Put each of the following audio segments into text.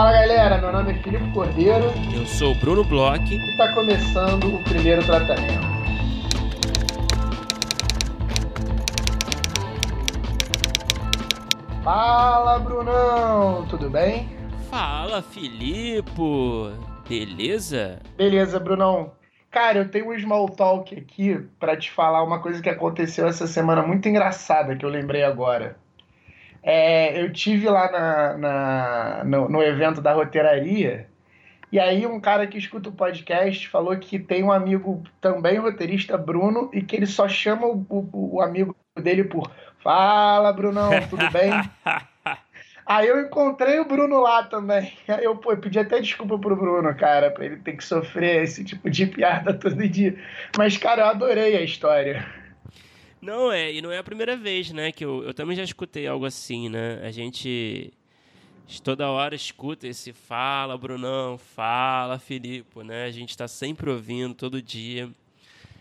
Fala galera, meu nome é Filipe Cordeiro. Eu sou o Bruno Bloch. E está começando o primeiro tratamento. Fala Brunão, tudo bem? Fala Filipe, beleza? Beleza, Brunão. Cara, eu tenho um small talk aqui para te falar uma coisa que aconteceu essa semana muito engraçada que eu lembrei agora. É, eu tive lá na, na no, no, evento da roteiraria, e aí um cara que escuta o podcast falou que tem um amigo também roteirista, Bruno, e que ele só chama o, o, o amigo dele por Fala, Brunão, tudo bem? aí eu encontrei o Bruno lá também. Aí eu, pô, eu pedi até desculpa pro Bruno, cara, pra ele ter que sofrer esse tipo de piada todo dia. Mas, cara, eu adorei a história. Não, é, e não é a primeira vez, né? Que eu, eu também já escutei algo assim, né? A gente toda hora escuta esse fala, Brunão, fala, Filipe, né? A gente está sempre ouvindo todo dia.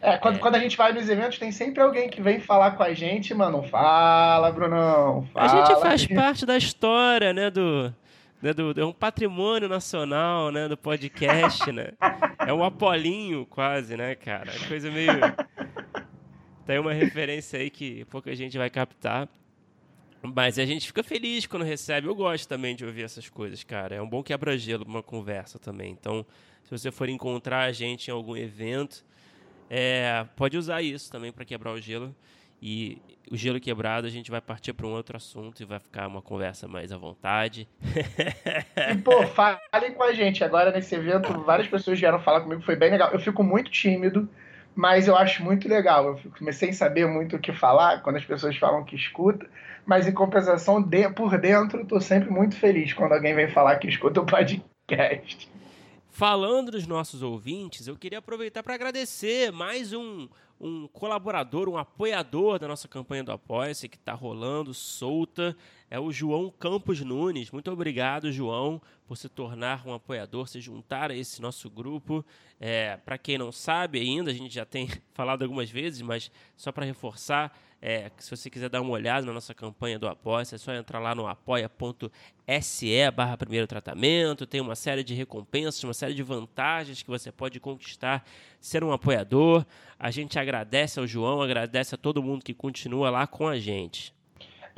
É, quando, é. quando a gente vai nos eventos, tem sempre alguém que vem falar com a gente, mano. Fala, Brunão. Fala, a gente faz parte da história, né? Do, né, do, é um patrimônio nacional, né? Do podcast, né? É um apolinho quase, né, cara? Coisa meio. Tem uma referência aí que pouca gente vai captar. Mas a gente fica feliz quando recebe. Eu gosto também de ouvir essas coisas, cara. É um bom quebra-gelo uma conversa também. Então, se você for encontrar a gente em algum evento, é, pode usar isso também para quebrar o gelo. E o gelo quebrado, a gente vai partir para um outro assunto e vai ficar uma conversa mais à vontade. E, pô, falem com a gente. Agora, nesse evento, várias pessoas vieram falar comigo, foi bem legal. Eu fico muito tímido mas eu acho muito legal. Eu comecei a saber muito o que falar quando as pessoas falam que escuta, mas em compensação, de, por dentro, estou sempre muito feliz quando alguém vem falar que escuta o podcast. Falando dos nossos ouvintes, eu queria aproveitar para agradecer mais um, um colaborador, um apoiador da nossa campanha do Apoia-se, que está rolando solta. É o João Campos Nunes. Muito obrigado, João, por se tornar um apoiador, se juntar a esse nosso grupo. É, para quem não sabe ainda, a gente já tem falado algumas vezes, mas só para reforçar, é, se você quiser dar uma olhada na nossa campanha do Apoia, é só entrar lá no apoia.se barra primeiro tratamento, tem uma série de recompensas, uma série de vantagens que você pode conquistar ser um apoiador. A gente agradece ao João, agradece a todo mundo que continua lá com a gente.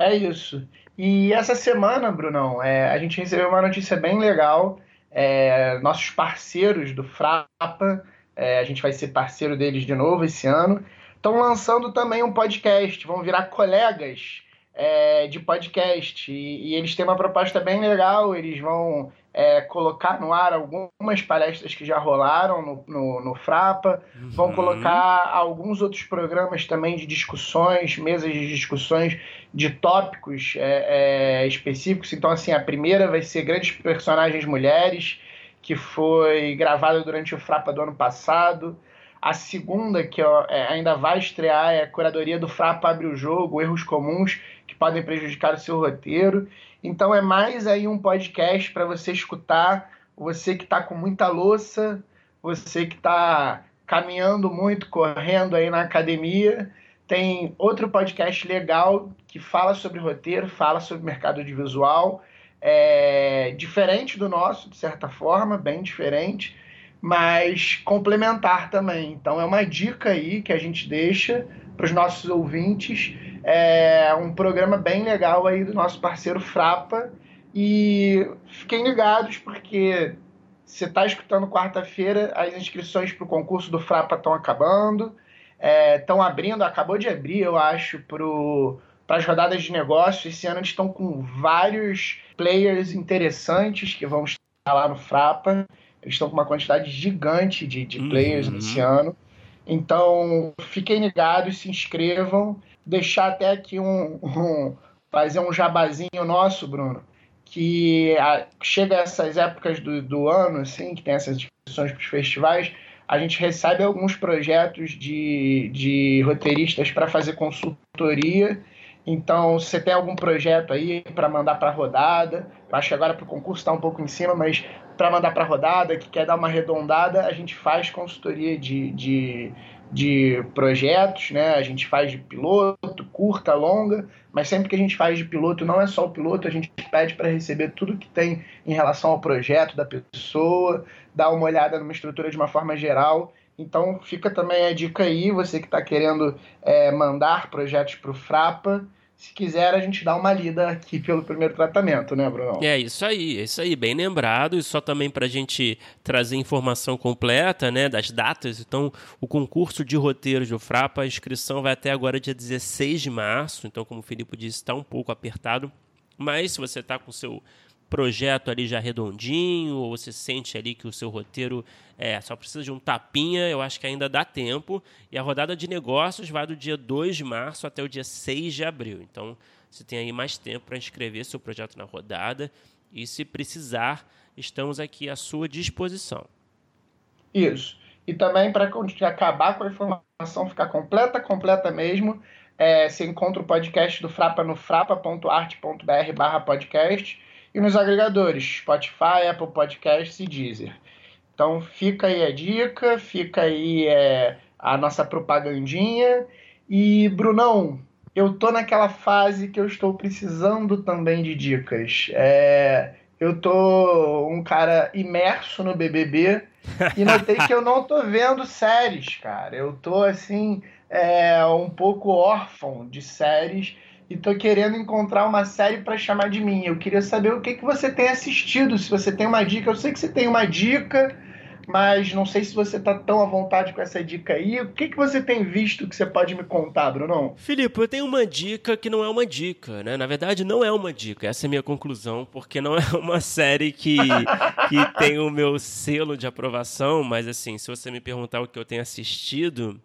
É isso. E essa semana, Brunão, é, a gente recebeu uma notícia bem legal. É, nossos parceiros do Frapa, é, a gente vai ser parceiro deles de novo esse ano estão lançando também um podcast, vão virar colegas é, de podcast. E, e, eles têm uma proposta bem legal, eles vão é, colocar no ar algumas palestras que já rolaram no, no, no Frapa, uhum. vão colocar alguns outros programas também de discussões, mesas de discussões de tópicos é, é específicos. Então, assim, a primeira vai ser Grandes Personagens Mulheres, que foi gravada durante o Frapa do ano passado. A segunda, que ó, é, ainda vai estrear, é a curadoria do Frapa Abre o Jogo, Erros Comuns podem prejudicar o seu roteiro. Então é mais aí um podcast para você escutar, você que está com muita louça, você que está caminhando muito, correndo aí na academia. Tem outro podcast legal que fala sobre roteiro, fala sobre mercado audiovisual, é diferente do nosso, de certa forma, bem diferente mas complementar também. Então é uma dica aí que a gente deixa para os nossos ouvintes. É um programa bem legal aí do nosso parceiro Frapa. E fiquem ligados, porque você está escutando quarta-feira, as inscrições para o concurso do Frapa estão acabando. Estão é, abrindo, acabou de abrir, eu acho, para as rodadas de negócios. Esse ano eles estão com vários players interessantes que vão estar lá no Frapa. Eles estão com uma quantidade gigante de, de players uhum. esse ano. Então, fiquem ligados, se inscrevam. Deixar até aqui um, um fazer um jabazinho nosso, Bruno, que a, chega essas épocas do, do ano, assim, que tem essas inscrições para os festivais, a gente recebe alguns projetos de, de roteiristas para fazer consultoria. Então, se você tem algum projeto aí para mandar para a rodada, acho que agora para o concurso está um pouco em cima, mas para mandar para rodada, que quer dar uma arredondada, a gente faz consultoria de, de, de projetos, né? A gente faz de piloto, curta, longa, mas sempre que a gente faz de piloto, não é só o piloto, a gente pede para receber tudo que tem em relação ao projeto da pessoa, dar uma olhada numa estrutura de uma forma geral. Então fica também a dica aí, você que está querendo é, mandar projetos para o Frapa, se quiser, a gente dá uma lida aqui pelo primeiro tratamento, né, Bruno? É isso aí, é isso aí, bem lembrado. E só também para a gente trazer informação completa né, das datas. Então, o concurso de roteiros do Frapa, a inscrição vai até agora dia 16 de março. Então, como o Filipe disse, está um pouco apertado. Mas se você está com seu projeto ali já redondinho, ou você sente ali que o seu roteiro é, só precisa de um tapinha, eu acho que ainda dá tempo. E a rodada de negócios vai do dia 2 de março até o dia 6 de abril. Então, você tem aí mais tempo para inscrever seu projeto na rodada. E se precisar, estamos aqui à sua disposição. Isso. E também para acabar com a informação, ficar completa, completa mesmo, é, você encontra o podcast do Frapa no frapa.arte.br barra podcast e nos agregadores Spotify, Apple Podcasts e Deezer. Então fica aí a dica, fica aí é, a nossa propagandinha. E Brunão, eu tô naquela fase que eu estou precisando também de dicas. É, eu tô um cara imerso no BBB e notei que eu não tô vendo séries, cara. Eu tô assim é, um pouco órfão de séries e tô querendo encontrar uma série para chamar de minha. Eu queria saber o que, que você tem assistido, se você tem uma dica. Eu sei que você tem uma dica, mas não sei se você tá tão à vontade com essa dica aí. O que, que você tem visto que você pode me contar, Bruno? Filipe, eu tenho uma dica que não é uma dica, né? Na verdade, não é uma dica. Essa é a minha conclusão, porque não é uma série que, que tem o meu selo de aprovação, mas assim, se você me perguntar o que eu tenho assistido,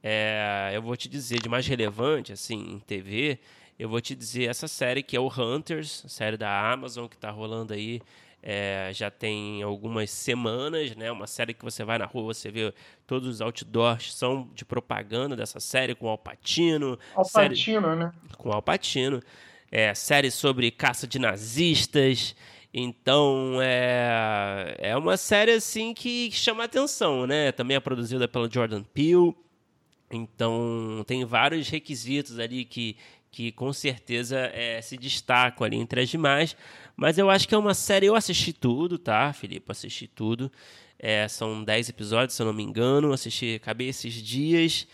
é, eu vou te dizer de mais relevante, assim, em TV, eu vou te dizer essa série que é o Hunters, série da Amazon que está rolando aí é, já tem algumas semanas, né? Uma série que você vai na rua, você vê todos os outdoors são de propaganda dessa série com Alpatino. Alpatino, série, né? Com Alpatino. É, série sobre caça de nazistas. Então é, é uma série assim que chama atenção, né? Também é produzida pela Jordan Peele. Então tem vários requisitos ali que, que com certeza é, se destacam ali entre as demais. Mas eu acho que é uma série. Eu assisti tudo, tá, Felipe? Assisti tudo. É, são 10 episódios, se eu não me engano. Assisti, acabei esses dias.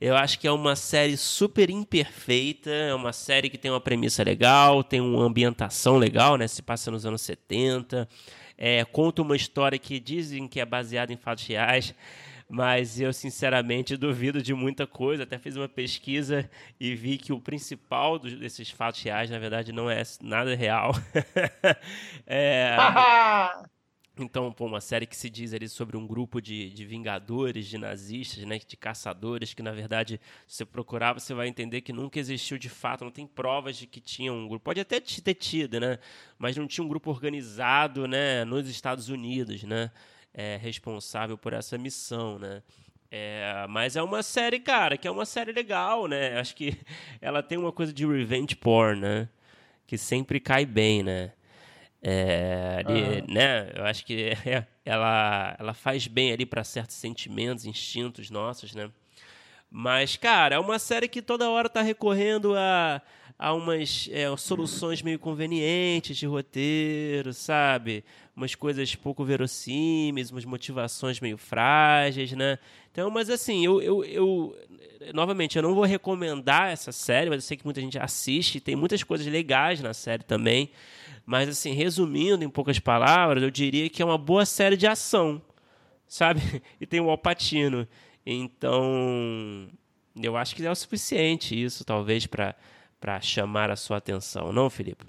Eu acho que é uma série super imperfeita, é uma série que tem uma premissa legal, tem uma ambientação legal, né? Se passa nos anos 70. É, conta uma história que dizem que é baseada em fatos reais, mas eu sinceramente duvido de muita coisa. Até fiz uma pesquisa e vi que o principal desses fatos reais, na verdade, não é nada real. é, então, pô, uma série que se diz ali sobre um grupo de, de vingadores, de nazistas, né, de caçadores, que na verdade, se você procurar, você vai entender que nunca existiu de fato, não tem provas de que tinha um grupo. Pode até ter tido, né, mas não tinha um grupo organizado, né, nos Estados Unidos, né é, responsável por essa missão, né? É, mas é uma série, cara, que é uma série legal, né? Acho que ela tem uma coisa de revenge porn, né? Que sempre cai bem, né? É, ali, uhum. né? Eu acho que é, ela, ela faz bem ali para certos sentimentos, instintos nossos, né? Mas, cara, é uma série que toda hora tá recorrendo a, a umas é, soluções meio convenientes de roteiro, sabe? Umas coisas pouco verossímeis, umas motivações meio frágeis, né? Então, mas assim, eu, eu, eu novamente, eu não vou recomendar essa série, mas eu sei que muita gente assiste, tem muitas coisas legais na série também. Mas, assim, resumindo em poucas palavras, eu diria que é uma boa série de ação, sabe? E tem o Alpatino. Então, eu acho que é o suficiente isso, talvez, para chamar a sua atenção, não, Felipe?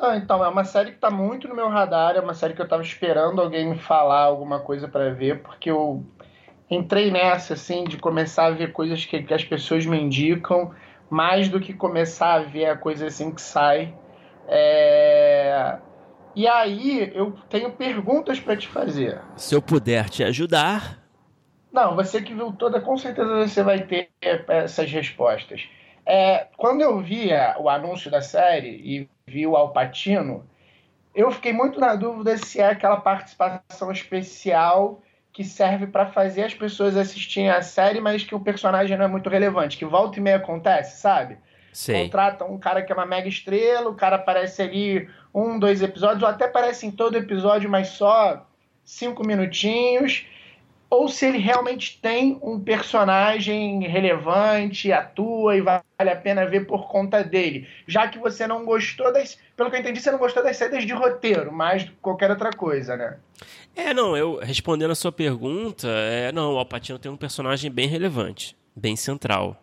Não, então, é uma série que está muito no meu radar, é uma série que eu estava esperando alguém me falar alguma coisa para ver, porque eu entrei nessa, assim, de começar a ver coisas que, que as pessoas me indicam, mais do que começar a ver a coisa assim que sai. É... E aí, eu tenho perguntas para te fazer. Se eu puder te ajudar. Não, você que viu toda, com certeza você vai ter essas respostas. É, quando eu vi o anúncio da série e vi o Alpatino, Eu fiquei muito na dúvida se é aquela participação especial que serve para fazer as pessoas assistirem a série, mas que o personagem não é muito relevante, que volta e meia acontece, sabe? Sei. Contrata um cara que é uma mega estrela, o cara aparece ali um, dois episódios, ou até aparece em todo episódio, mas só cinco minutinhos, ou se ele realmente tem um personagem relevante, atua e vale a pena ver por conta dele. Já que você não gostou das. Pelo que eu entendi, você não gostou das saídas de roteiro, mais do que qualquer outra coisa, né? É, não, eu respondendo a sua pergunta, é, não, o Alpatino tem um personagem bem relevante, bem central.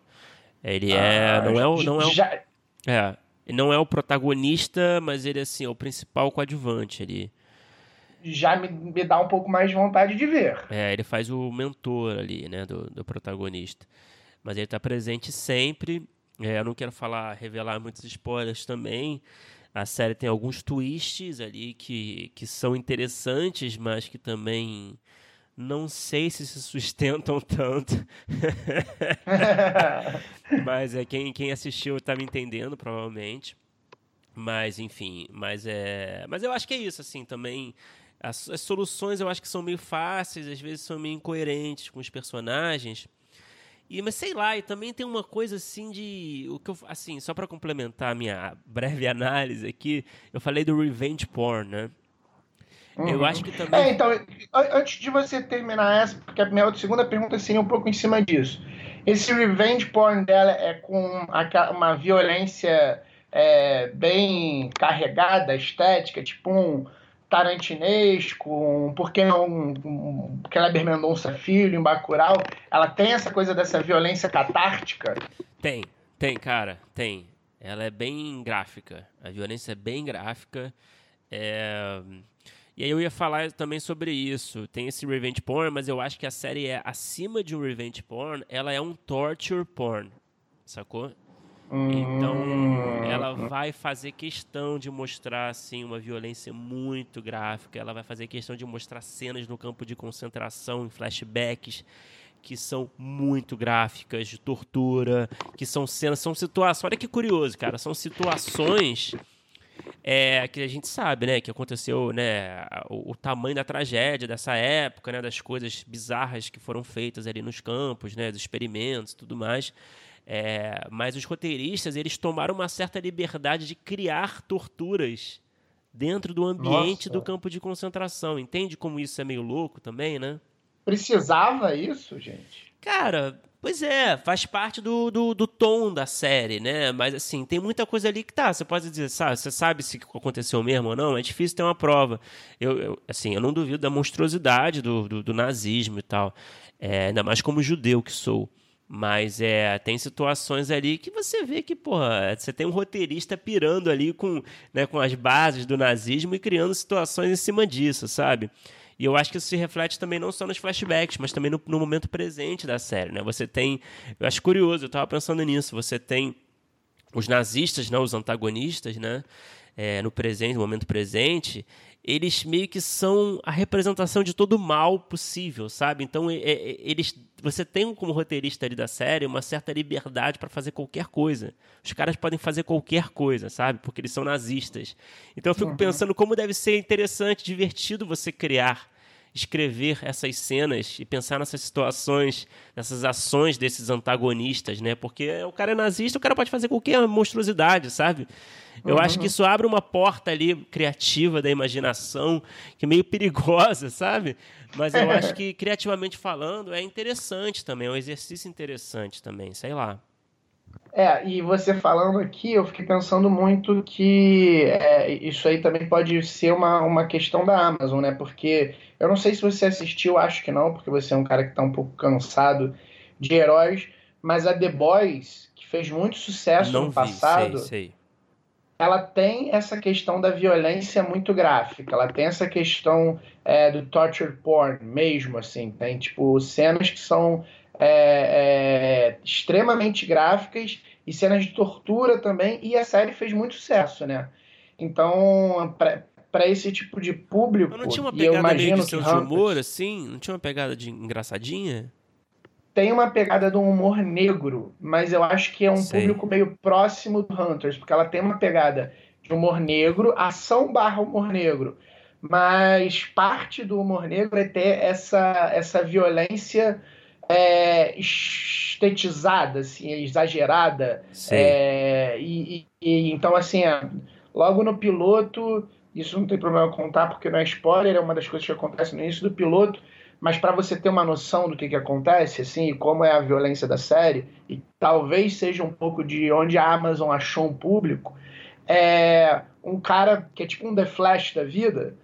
Ele é. Ah, não é o. Não é, o, já... é, não é o protagonista, mas ele assim, é o principal coadjuvante. Ele já me, me dá um pouco mais de vontade de ver. É, ele faz o mentor ali, né, do, do protagonista. Mas ele está presente sempre. É, eu não quero falar, revelar muitos spoilers também. A série tem alguns twists ali que, que são interessantes, mas que também não sei se se sustentam tanto. mas é quem, quem assistiu está me entendendo, provavelmente. Mas, enfim, mas é. Mas eu acho que é isso, assim, também. As, as, soluções eu acho que são meio fáceis, às vezes são meio incoerentes com os personagens. E, mas sei lá, e também tem uma coisa assim de. O que eu, assim, só para complementar a minha breve análise aqui, eu falei do revenge porn, né? Uhum. Eu acho que também. É, então, antes de você terminar essa, porque a minha segunda pergunta seria um pouco em cima disso. Esse revenge porn dela é com uma violência é, bem carregada, estética, tipo um tarantinesco, um, por que não um, um Kleber Mendonça Filho, em Bacurau, ela tem essa coisa dessa violência catártica? Tem, tem, cara, tem. Ela é bem gráfica, a violência é bem gráfica. É... E aí eu ia falar também sobre isso. Tem esse revenge porn, mas eu acho que a série é acima de um revenge porn, ela é um torture porn, sacou? Então, hum. ela vai fazer questão de mostrar assim uma violência muito gráfica. Ela vai fazer questão de mostrar cenas no campo de concentração, em flashbacks que são muito gráficas, de tortura, que são cenas, são situações. Olha que curioso, cara, são situações é, que a gente sabe, né, que aconteceu, né, o, o, tamanho da tragédia dessa época, né, das coisas bizarras que foram feitas ali nos campos, né, dos experimentos, tudo mais. É, mas os roteiristas eles tomaram uma certa liberdade de criar torturas dentro do ambiente Nossa. do campo de concentração. Entende como isso é meio louco também, né? Precisava isso, gente? Cara, pois é, faz parte do, do, do, tom da série, né? Mas assim, tem muita coisa ali que tá. Você pode dizer, sabe, você sabe se aconteceu mesmo ou não? É difícil ter uma prova. Eu, eu assim, eu não duvido da monstruosidade do, do, do nazismo e tal. É, ainda mais como judeu que sou. Mas é, tem situações ali que você vê que, porra, você tem um roteirista pirando ali com, né, com as bases do nazismo e criando situações em cima disso, sabe? E eu acho que isso se reflete também não só nos flashbacks, mas também no, no momento presente da série, né? Você tem, eu acho curioso, eu estava pensando nisso, você tem os nazistas, né, os antagonistas, né, é, no presente, no momento presente, eles meio que são a representação de todo o mal possível, sabe? Então, é, é, eles, você tem como roteirista ali da série uma certa liberdade para fazer qualquer coisa. Os caras podem fazer qualquer coisa, sabe? Porque eles são nazistas. Então, eu fico uhum. pensando como deve ser interessante, divertido você criar escrever essas cenas e pensar nessas situações, nessas ações desses antagonistas, né? Porque o cara é nazista, o cara pode fazer qualquer monstruosidade, sabe? Eu uhum. acho que isso abre uma porta ali criativa da imaginação, que é meio perigosa, sabe? Mas eu acho que, criativamente falando, é interessante também, é um exercício interessante também, sei lá. É, e você falando aqui, eu fiquei pensando muito que é, isso aí também pode ser uma, uma questão da Amazon, né? Porque eu não sei se você assistiu, acho que não, porque você é um cara que está um pouco cansado de heróis, mas a The Boys, que fez muito sucesso não no vi, passado, sei, sei. ela tem essa questão da violência muito gráfica, ela tem essa questão é, do torture porn mesmo, assim, tem tipo cenas que são é, é, extremamente gráficas e cenas de tortura também, e a série fez muito sucesso, né? Então, para esse tipo de público, não tinha uma pegada eu imagino meio de, de humor, assim? Não tinha uma pegada de engraçadinha? Tem uma pegada do humor negro, mas eu acho que é um Sei. público meio próximo do Hunters, porque ela tem uma pegada humor negro, ação barra humor negro. Mas parte do humor negro é ter essa, essa violência é, estetizada, assim, exagerada. É, e, e, então, assim, é, logo no piloto, isso não tem problema contar porque não é spoiler, é uma das coisas que acontece no início do piloto, mas para você ter uma noção do que, que acontece, assim, e como é a violência da série, e talvez seja um pouco de onde a Amazon achou um público, é um cara que é tipo um The Flash da vida,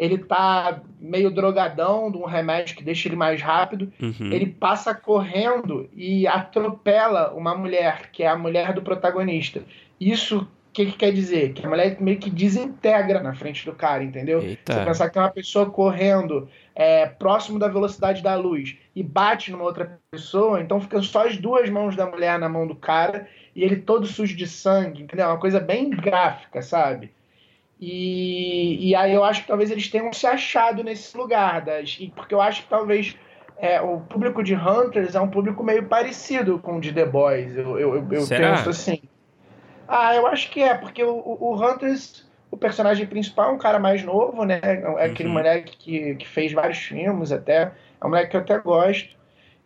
ele tá meio drogadão de um remédio que deixa ele mais rápido, uhum. ele passa correndo e atropela uma mulher, que é a mulher do protagonista. Isso o que, que, quer dizer? Que a mulher meio que desintegra na frente do cara, entendeu? Eita. Você pensar que tem uma pessoa correndo é, próximo da velocidade da luz e bate numa outra pessoa, então ficam só as duas mãos da mulher na mão do cara e ele todo sujo de sangue, entendeu? Uma coisa bem gráfica, sabe? E, e aí eu acho que talvez eles tenham se achado nesse lugar, das, porque eu acho que talvez é, o público de Hunters é um público meio parecido com o de The Boys. Eu, eu, eu, penso assim. Ah, eu acho que é, porque o, o, Hunters, o personagem principal é um cara mais novo, né? É aquele uhum. moleque que, que fez vários filmes até. É um moleque que eu até gosto.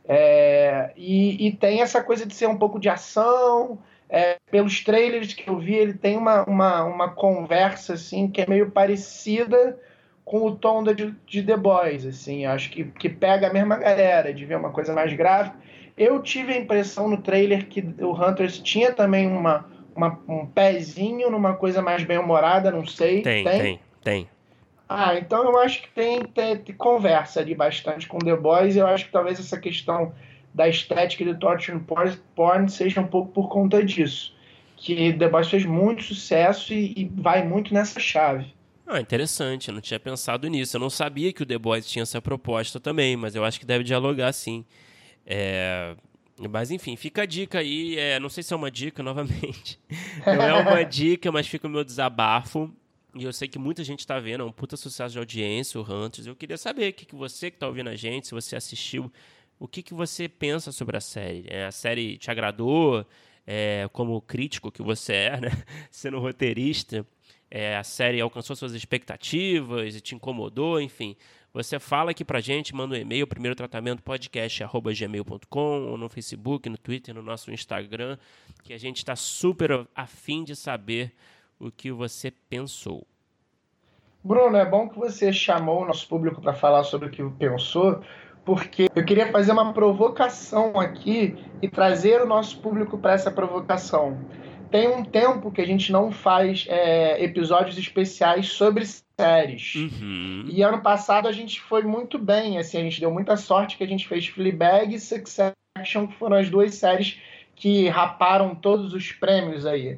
É, e, e, tem essa coisa de ser um pouco de ação. É, pelos trailers que eu vi, ele tem uma, uma, uma conversa assim que é meio parecida com o tom de, de The Boys, assim, acho que, que pega a mesma galera, de ver uma coisa mais gráfica. Eu tive a impressão no trailer que o Hunters tinha também uma, uma, um pezinho numa coisa mais bem-humorada, não sei. Tem, tem, tem, tem. Ah, então eu acho que tem, tem, tem, conversa ali bastante com The Boys. Eu acho que talvez essa questão da estética do torture porn seja um pouco por conta disso. Que The Boys fez muito sucesso e, e vai muito nessa chave. Ah, interessante, eu não tinha pensado nisso. Eu não sabia que o The Boys tinha essa proposta também, mas eu acho que deve dialogar sim. É, mas enfim, fica a dica aí. É, não sei se é uma dica novamente. Não é uma dica, mas fica o meu desabafo. E eu sei que muita gente está vendo, é um puta sucesso de audiência, o Hunters. Eu queria saber o que, que você que está ouvindo a gente, se você assistiu, o que, que você pensa sobre a série. É, a série te agradou? É, como crítico que você é, né? Sendo roteirista, é, a série alcançou suas expectativas e te incomodou, enfim. Você fala aqui pra gente, manda um e-mail, primeiro tratamento podcast@gmail.com ou no Facebook, no Twitter, no nosso Instagram, que a gente está super afim de saber o que você pensou. Bruno, é bom que você chamou o nosso público para falar sobre o que pensou, porque eu queria fazer uma provocação aqui e trazer o nosso público para essa provocação tem um tempo que a gente não faz é, episódios especiais sobre séries. Uhum. E ano passado a gente foi muito bem, assim, a gente deu muita sorte que a gente fez Fleabag e Succession, que foram as duas séries que raparam todos os prêmios aí.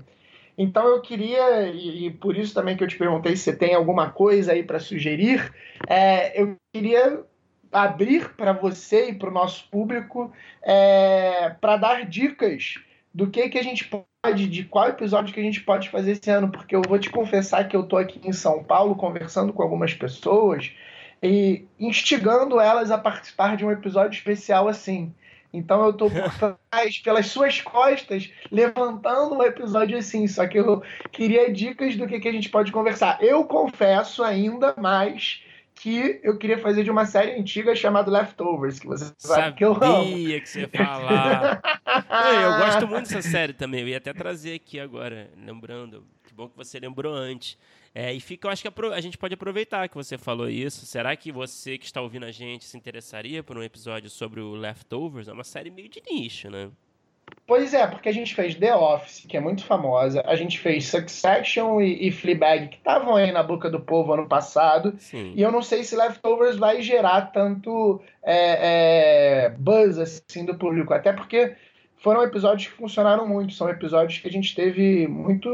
Então eu queria, e, por isso também que eu te perguntei se você tem alguma coisa aí para sugerir, é, eu queria abrir para você e para o nosso público é, para dar dicas do que, que a gente pode, de qual episódio que a gente pode fazer esse ano, porque eu vou te confessar que eu tô aqui em São Paulo conversando com algumas pessoas e instigando elas a participar de um episódio especial assim. Então eu tô por trás, pelas suas costas, levantando um episódio assim. Só que eu queria dicas do que, que a gente pode conversar. Eu confesso ainda mais que eu queria fazer de uma série antiga chamada Leftovers, que você sabe Sabia que eu amo. Sabia que você ia falar. eu gosto muito dessa série também. Eu ia até trazer aqui agora, lembrando. Que bom que você lembrou antes. É, e fica, eu acho que a gente pode aproveitar que você falou isso. Será que você que está ouvindo a gente se interessaria por um episódio sobre o Leftovers? É uma série meio de nicho, né? Pois é, porque a gente fez The Office, que é muito famosa, a gente fez Succession e, e Fleabag, que estavam aí na boca do povo ano passado, Sim. e eu não sei se Leftovers vai gerar tanto é, é, buzz assim do público, até porque foram episódios que funcionaram muito, são episódios que a gente teve muito,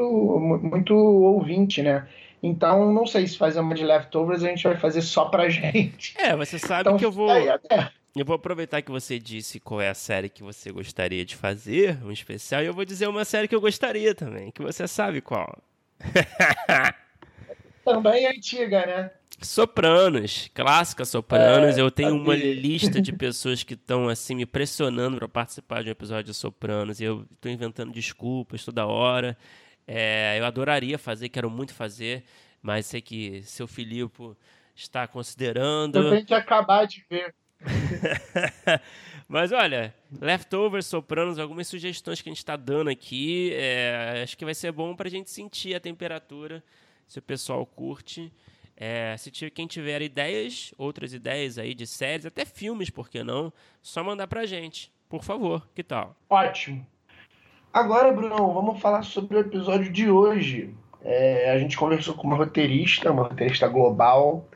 muito ouvinte, né? Então, não sei se fazer uma de Leftovers a gente vai fazer só pra gente. É, você sabe então, que eu vou... Aí, até. Eu vou aproveitar que você disse qual é a série que você gostaria de fazer, um especial, e eu vou dizer uma série que eu gostaria também, que você sabe qual. também é antiga, né? Sopranos, clássica Sopranos. É, eu tenho uma lista de pessoas que estão assim me pressionando para participar de um episódio de Sopranos e eu estou inventando desculpas toda hora. É, eu adoraria fazer, quero muito fazer, mas sei que seu Filipe está considerando. Eu tenho que acabar de ver. Mas olha, Leftovers, Sopranos, algumas sugestões que a gente está dando aqui. É, acho que vai ser bom para a gente sentir a temperatura, se o pessoal curte. É, se tiver, quem tiver ideias, outras ideias aí de séries, até filmes, por que não? Só mandar pra gente, por favor. Que tal? Ótimo. Agora, Bruno, vamos falar sobre o episódio de hoje. É, a gente conversou com uma roteirista, uma roteirista global,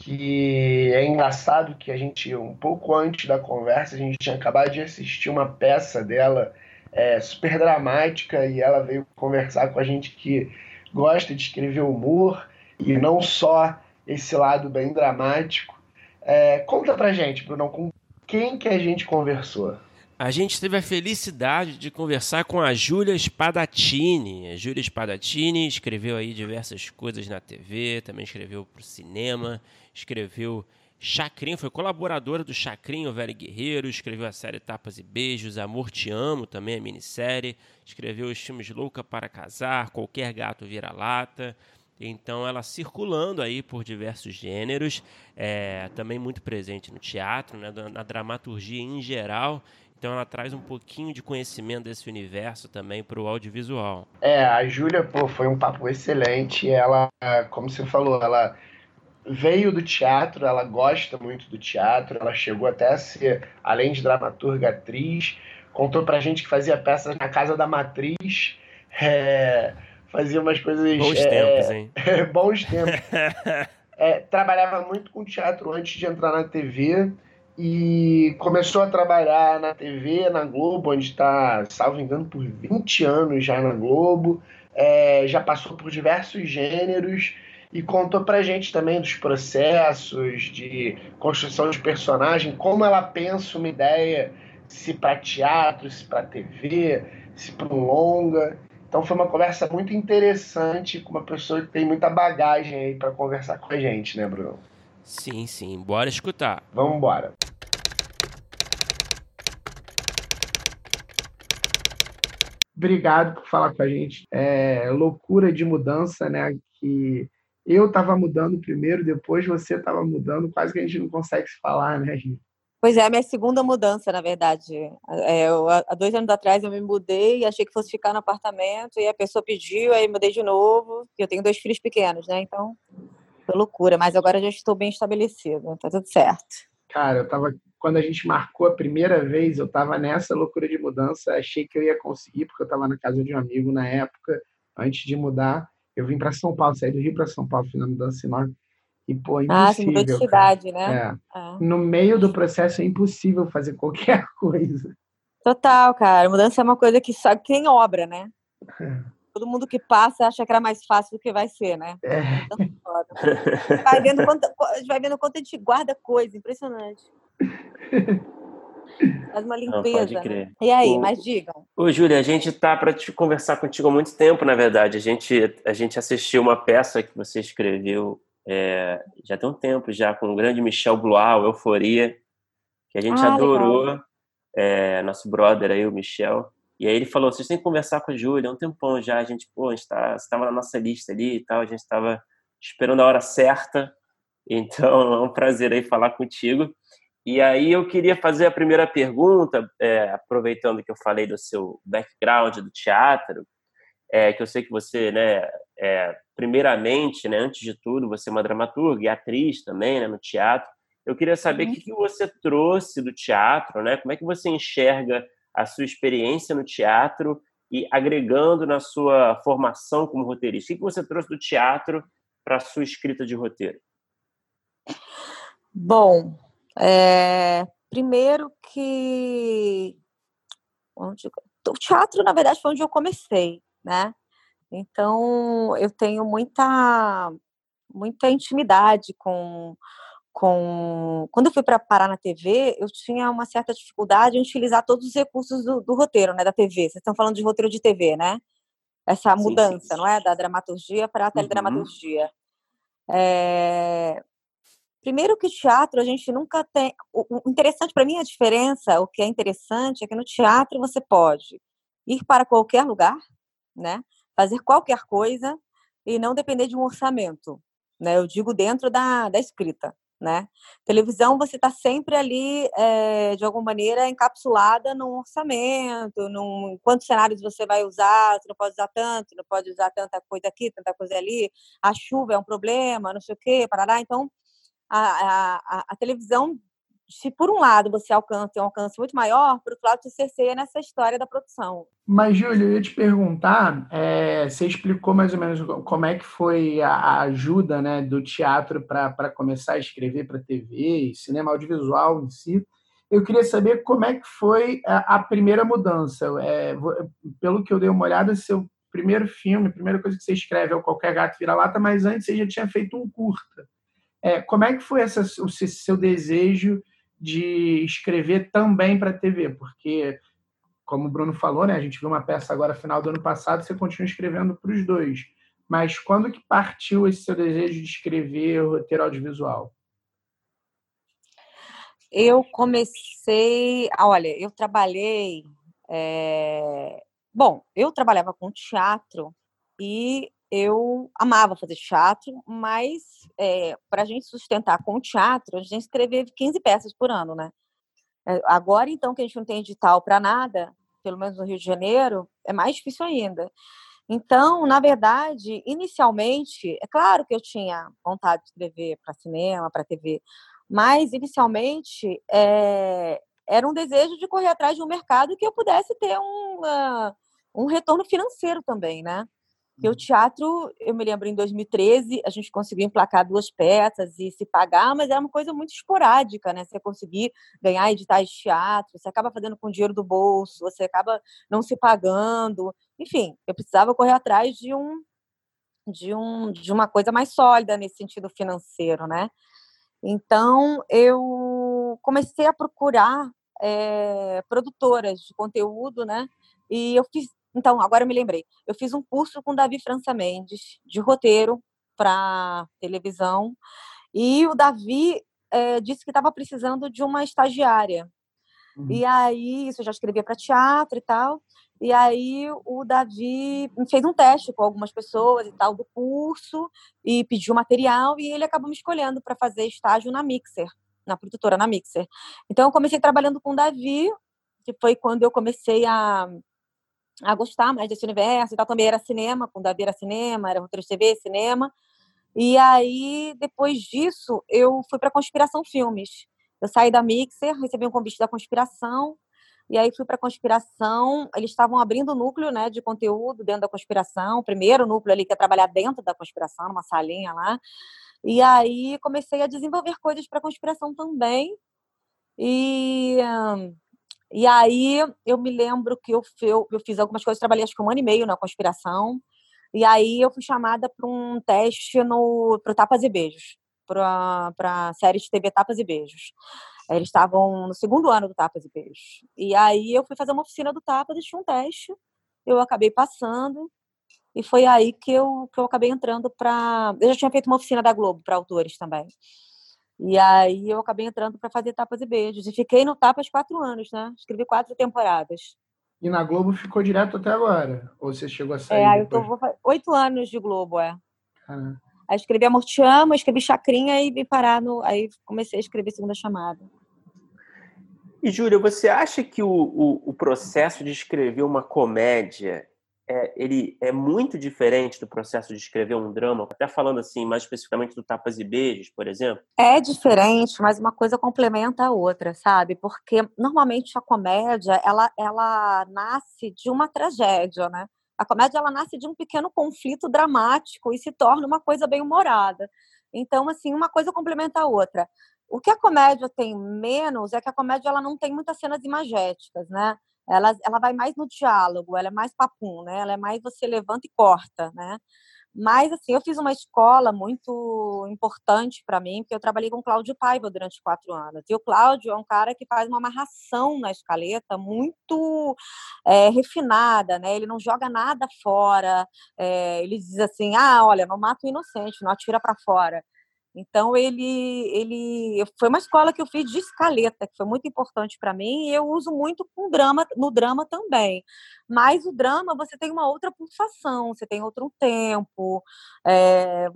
que é engraçado que a gente, um pouco antes da conversa, a gente tinha acabado de assistir uma peça dela é, super dramática e ela veio conversar com a gente que gosta de escrever humor e não só esse lado bem dramático. É, conta pra gente, Bruno, com quem que a gente conversou? A gente teve a felicidade de conversar com a Júlia Spadatini. A Júlia Spadatini escreveu aí diversas coisas na TV, também escreveu para o cinema, escreveu Chacrinho, foi colaboradora do Chacrinho Velho Guerreiro, escreveu a série Tapas e Beijos, Amor Te Amo, também a minissérie, escreveu os filmes Louca para Casar, Qualquer Gato Vira-Lata. Então, ela circulando aí por diversos gêneros, é, também muito presente no teatro, né, na dramaturgia em geral. Então ela traz um pouquinho de conhecimento desse universo também para o audiovisual. É, a Júlia, pô, foi um papo excelente. Ela, como você falou, ela veio do teatro, ela gosta muito do teatro, ela chegou até a ser, além de dramaturga, atriz. Contou pra gente que fazia peças na Casa da Matriz. É, fazia umas coisas. Bons é, tempos, hein? bons tempos. É, trabalhava muito com teatro antes de entrar na TV e começou a trabalhar na TV, na Globo, onde está, salvo engano, por 20 anos já na Globo, é, já passou por diversos gêneros e contou pra gente também dos processos de construção de personagem, como ela pensa uma ideia, se para teatro, se para TV, se para longa. Então foi uma conversa muito interessante com uma pessoa que tem muita bagagem aí para conversar com a gente, né, Bruno? Sim, sim. Bora escutar. Vamos embora. Obrigado por falar com a gente. É loucura de mudança, né? Que eu estava mudando primeiro, depois você estava mudando, quase que a gente não consegue se falar, né, gente? Pois é, a minha segunda mudança, na verdade. É, eu, há dois anos atrás eu me mudei, achei que fosse ficar no apartamento, e a pessoa pediu, aí mudei de novo, eu tenho dois filhos pequenos, né? Então foi loucura, mas agora já estou bem estabelecida, tá tudo certo. Cara, eu tava. Quando a gente marcou a primeira vez, eu tava nessa loucura de mudança, achei que eu ia conseguir, porque eu tava na casa de um amigo na época, antes de mudar. Eu vim para São Paulo, saí do Rio para São Paulo, fiz a mudança enorme. E, pô, impossível. Ah, você mudou de cidade, né? É. É. No meio do processo é impossível fazer qualquer coisa. Total, cara. Mudança é uma coisa que só quem obra, né? É todo mundo que passa acha que era mais fácil do que vai ser, né? É. Vai vendo quanto, vai vendo quanto a gente guarda coisa, impressionante. Faz uma limpeza. Não, né? E aí, o, mas digam. Ô, Júlia, a gente tá para conversar contigo há muito tempo, na verdade. A gente, a gente assistiu uma peça que você escreveu é, já tem um tempo, já com o grande Michel Blois, Euforia, que a gente ah, adorou. É, nosso brother aí, o Michel. E aí ele falou: vocês têm que conversar com a Júlia, é um tempão já. A gente, pô, a gente tá, estava na nossa lista ali e tal, a gente estava esperando a hora certa. Então é um prazer aí falar contigo. E aí eu queria fazer a primeira pergunta, é, aproveitando que eu falei do seu background do teatro, é, que eu sei que você, né, é, primeiramente, né, antes de tudo, você é uma dramaturga e atriz também, né, no teatro. Eu queria saber uhum. o que, que você trouxe do teatro, né? Como é que você enxerga a sua experiência no teatro e agregando na sua formação como roteirista? O que você trouxe do teatro para a sua escrita de roteiro? Bom, é, primeiro que onde, o teatro, na verdade, foi onde eu comecei, né? Então, eu tenho muita muita intimidade com com quando eu fui para parar na TV, eu tinha uma certa dificuldade em utilizar todos os recursos do, do roteiro, né, da TV. Vocês estão falando de roteiro de TV, né? Essa mudança, sim, sim. não é, da dramaturgia para a uhum. teledramaturgia. Uhum. É... Primeiro que teatro a gente nunca tem. O interessante para mim a diferença, o que é interessante é que no teatro você pode ir para qualquer lugar, né? fazer qualquer coisa e não depender de um orçamento, né? Eu digo dentro da, da escrita, né? Televisão você está sempre ali é, de alguma maneira encapsulada num orçamento, num quantos cenários você vai usar, você não pode usar tanto, não pode usar tanta coisa aqui, tanta coisa ali, a chuva é um problema, não sei o quê, parará. Então a, a, a televisão se por um lado você alcança um alcance muito maior, por outro lado te cerceia nessa história da produção. Mas, Júlio, eu ia te perguntar, é, você explicou mais ou menos como é que foi a ajuda né, do teatro para começar a escrever para TV, cinema audiovisual em si. Eu queria saber como é que foi a, primeira mudança. É, pelo que eu dei uma olhada, seu primeiro filme, a primeira coisa que você escreve é o Qualquer Gato Vira-Lata, mas antes você já tinha feito um curta. É, como é que foi essa, o seu desejo de escrever também para a TV, porque, como o Bruno falou, né, a gente viu uma peça agora final do ano passado, você continua escrevendo para os dois. Mas quando que partiu esse seu desejo de escrever roteiro audiovisual? Eu comecei. Olha, eu trabalhei. É... Bom, eu trabalhava com teatro e eu amava fazer teatro, mas é, para a gente sustentar com o teatro, a gente escrevia 15 peças por ano, né? É, agora, então, que a gente não tem edital para nada, pelo menos no Rio de Janeiro, é mais difícil ainda. Então, na verdade, inicialmente, é claro que eu tinha vontade de escrever para cinema, para TV, mas inicialmente é, era um desejo de correr atrás de um mercado que eu pudesse ter um, uh, um retorno financeiro também, né? Porque o teatro, eu me lembro, em 2013, a gente conseguiu emplacar duas peças e se pagar, mas era uma coisa muito esporádica, né? Você conseguir ganhar editais de teatro, você acaba fazendo com dinheiro do bolso, você acaba não se pagando. Enfim, eu precisava correr atrás de um de um de uma coisa mais sólida nesse sentido financeiro, né? Então, eu comecei a procurar é, produtoras de conteúdo, né? E eu fiz então, agora eu me lembrei. Eu fiz um curso com Davi França Mendes, de roteiro para televisão. E o Davi é, disse que estava precisando de uma estagiária. Uhum. E aí, isso eu já escrevia para teatro e tal. E aí o Davi fez um teste com algumas pessoas e tal do curso e pediu material e ele acabou me escolhendo para fazer estágio na Mixer, na produtora na Mixer. Então eu comecei trabalhando com o Davi, que foi quando eu comecei a a gostar mais desse universo e tal. Também era cinema, com Davi era cinema, era roteiro TV, cinema. E aí, depois disso, eu fui para Conspiração Filmes. Eu saí da Mixer, recebi um convite da Conspiração, e aí fui para Conspiração. Eles estavam abrindo o núcleo né, de conteúdo dentro da Conspiração, o primeiro núcleo ali que é trabalhar dentro da Conspiração, numa salinha lá. E aí comecei a desenvolver coisas para Conspiração também. E e aí eu me lembro que eu, eu, eu fiz algumas coisas, trabalhei acho que um ano e meio na conspiração. E aí eu fui chamada para um teste no pro Tapas e Beijos, para a série de TV Tapas e Beijos. Eles estavam no segundo ano do Tapas e Beijos. E aí eu fui fazer uma oficina do Tapas tinha um teste. Eu acabei passando. E foi aí que eu, que eu acabei entrando para. Eu já tinha feito uma oficina da Globo para autores também. E aí eu acabei entrando para fazer Tapas e Beijos. E fiquei no Tapas quatro anos, né? Escrevi quatro temporadas. E na Globo ficou direto até agora? Ou você chegou a sair? É, depois? eu tô oito anos de Globo, é. Caramba. Aí escrevi Amor Te Amo, escrevi Chacrinha e vim parar no. Aí comecei a escrever Segunda Chamada. E, Júlia, você acha que o, o, o processo de escrever uma comédia é, ele é muito diferente do processo de escrever um drama, até falando assim, mais especificamente do Tapas e Beijos, por exemplo? É diferente, mas uma coisa complementa a outra, sabe? Porque normalmente a comédia, ela, ela nasce de uma tragédia, né? A comédia, ela nasce de um pequeno conflito dramático e se torna uma coisa bem humorada. Então, assim, uma coisa complementa a outra. O que a comédia tem menos é que a comédia ela não tem muitas cenas imagéticas, né? Ela, ela vai mais no diálogo, ela é mais papum, né? Ela é mais você levanta e corta, né? Mas, assim, eu fiz uma escola muito importante para mim, porque eu trabalhei com Cláudio Paiva durante quatro anos. E o Cláudio é um cara que faz uma amarração na escaleta muito é, refinada, né? Ele não joga nada fora. É, ele diz assim, ah, olha, não mata o inocente, não atira para fora. Então ele ele foi uma escola que eu fiz de escaleta, que foi muito importante para mim, e eu uso muito com drama, no drama também. Mas o drama você tem uma outra pulsação, você tem outro tempo, é,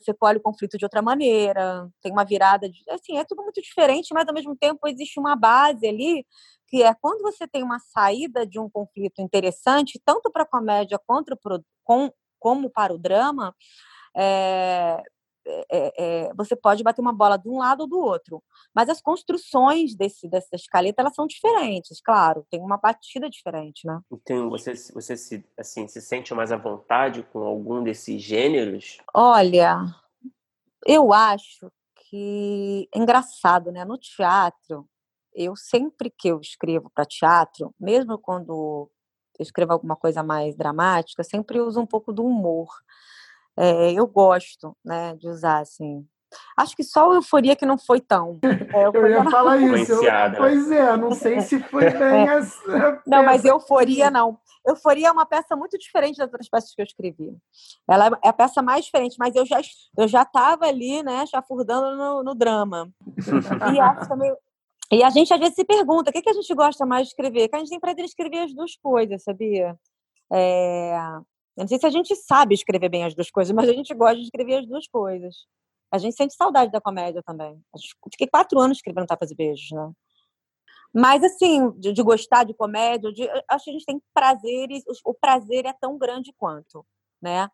você colhe o conflito de outra maneira, tem uma virada de, assim, é tudo muito diferente, mas ao mesmo tempo existe uma base ali que é quando você tem uma saída de um conflito interessante, tanto para a comédia quanto pro, com, como para o drama, é, é, é, você pode bater uma bola de um lado ou do outro. Mas as construções desse, dessa escaleta elas são diferentes, claro, tem uma batida diferente, né? Então, você, você se, assim, se sente mais à vontade com algum desses gêneros? Olha, eu acho que é engraçado, né? No teatro, eu sempre que eu escrevo para teatro, mesmo quando eu escrevo alguma coisa mais dramática, sempre uso um pouco do humor. É, eu gosto, né, de usar assim. Acho que só o Euforia que não foi tão. É, eu ia falar isso. Eu, pois é, não sei se foi bem é. essa. Não, mas Euforia não. Euforia é uma peça muito diferente das outras peças que eu escrevi. Ela é a peça mais diferente, mas eu já eu já estava ali, né, chafurdando no, no drama. e acho também e a gente às vezes se pergunta o que, que a gente gosta mais de escrever, que a gente tem prazer em escrever as duas coisas, sabia? É... Eu não sei se a gente sabe escrever bem as duas coisas, mas a gente gosta de escrever as duas coisas. A gente sente saudade da comédia também. Fiquei quatro anos escrevendo Tapas e Beijos, né? Mas, assim, de, de gostar de comédia, de, acho que a gente tem prazeres, o prazer é tão grande quanto, né?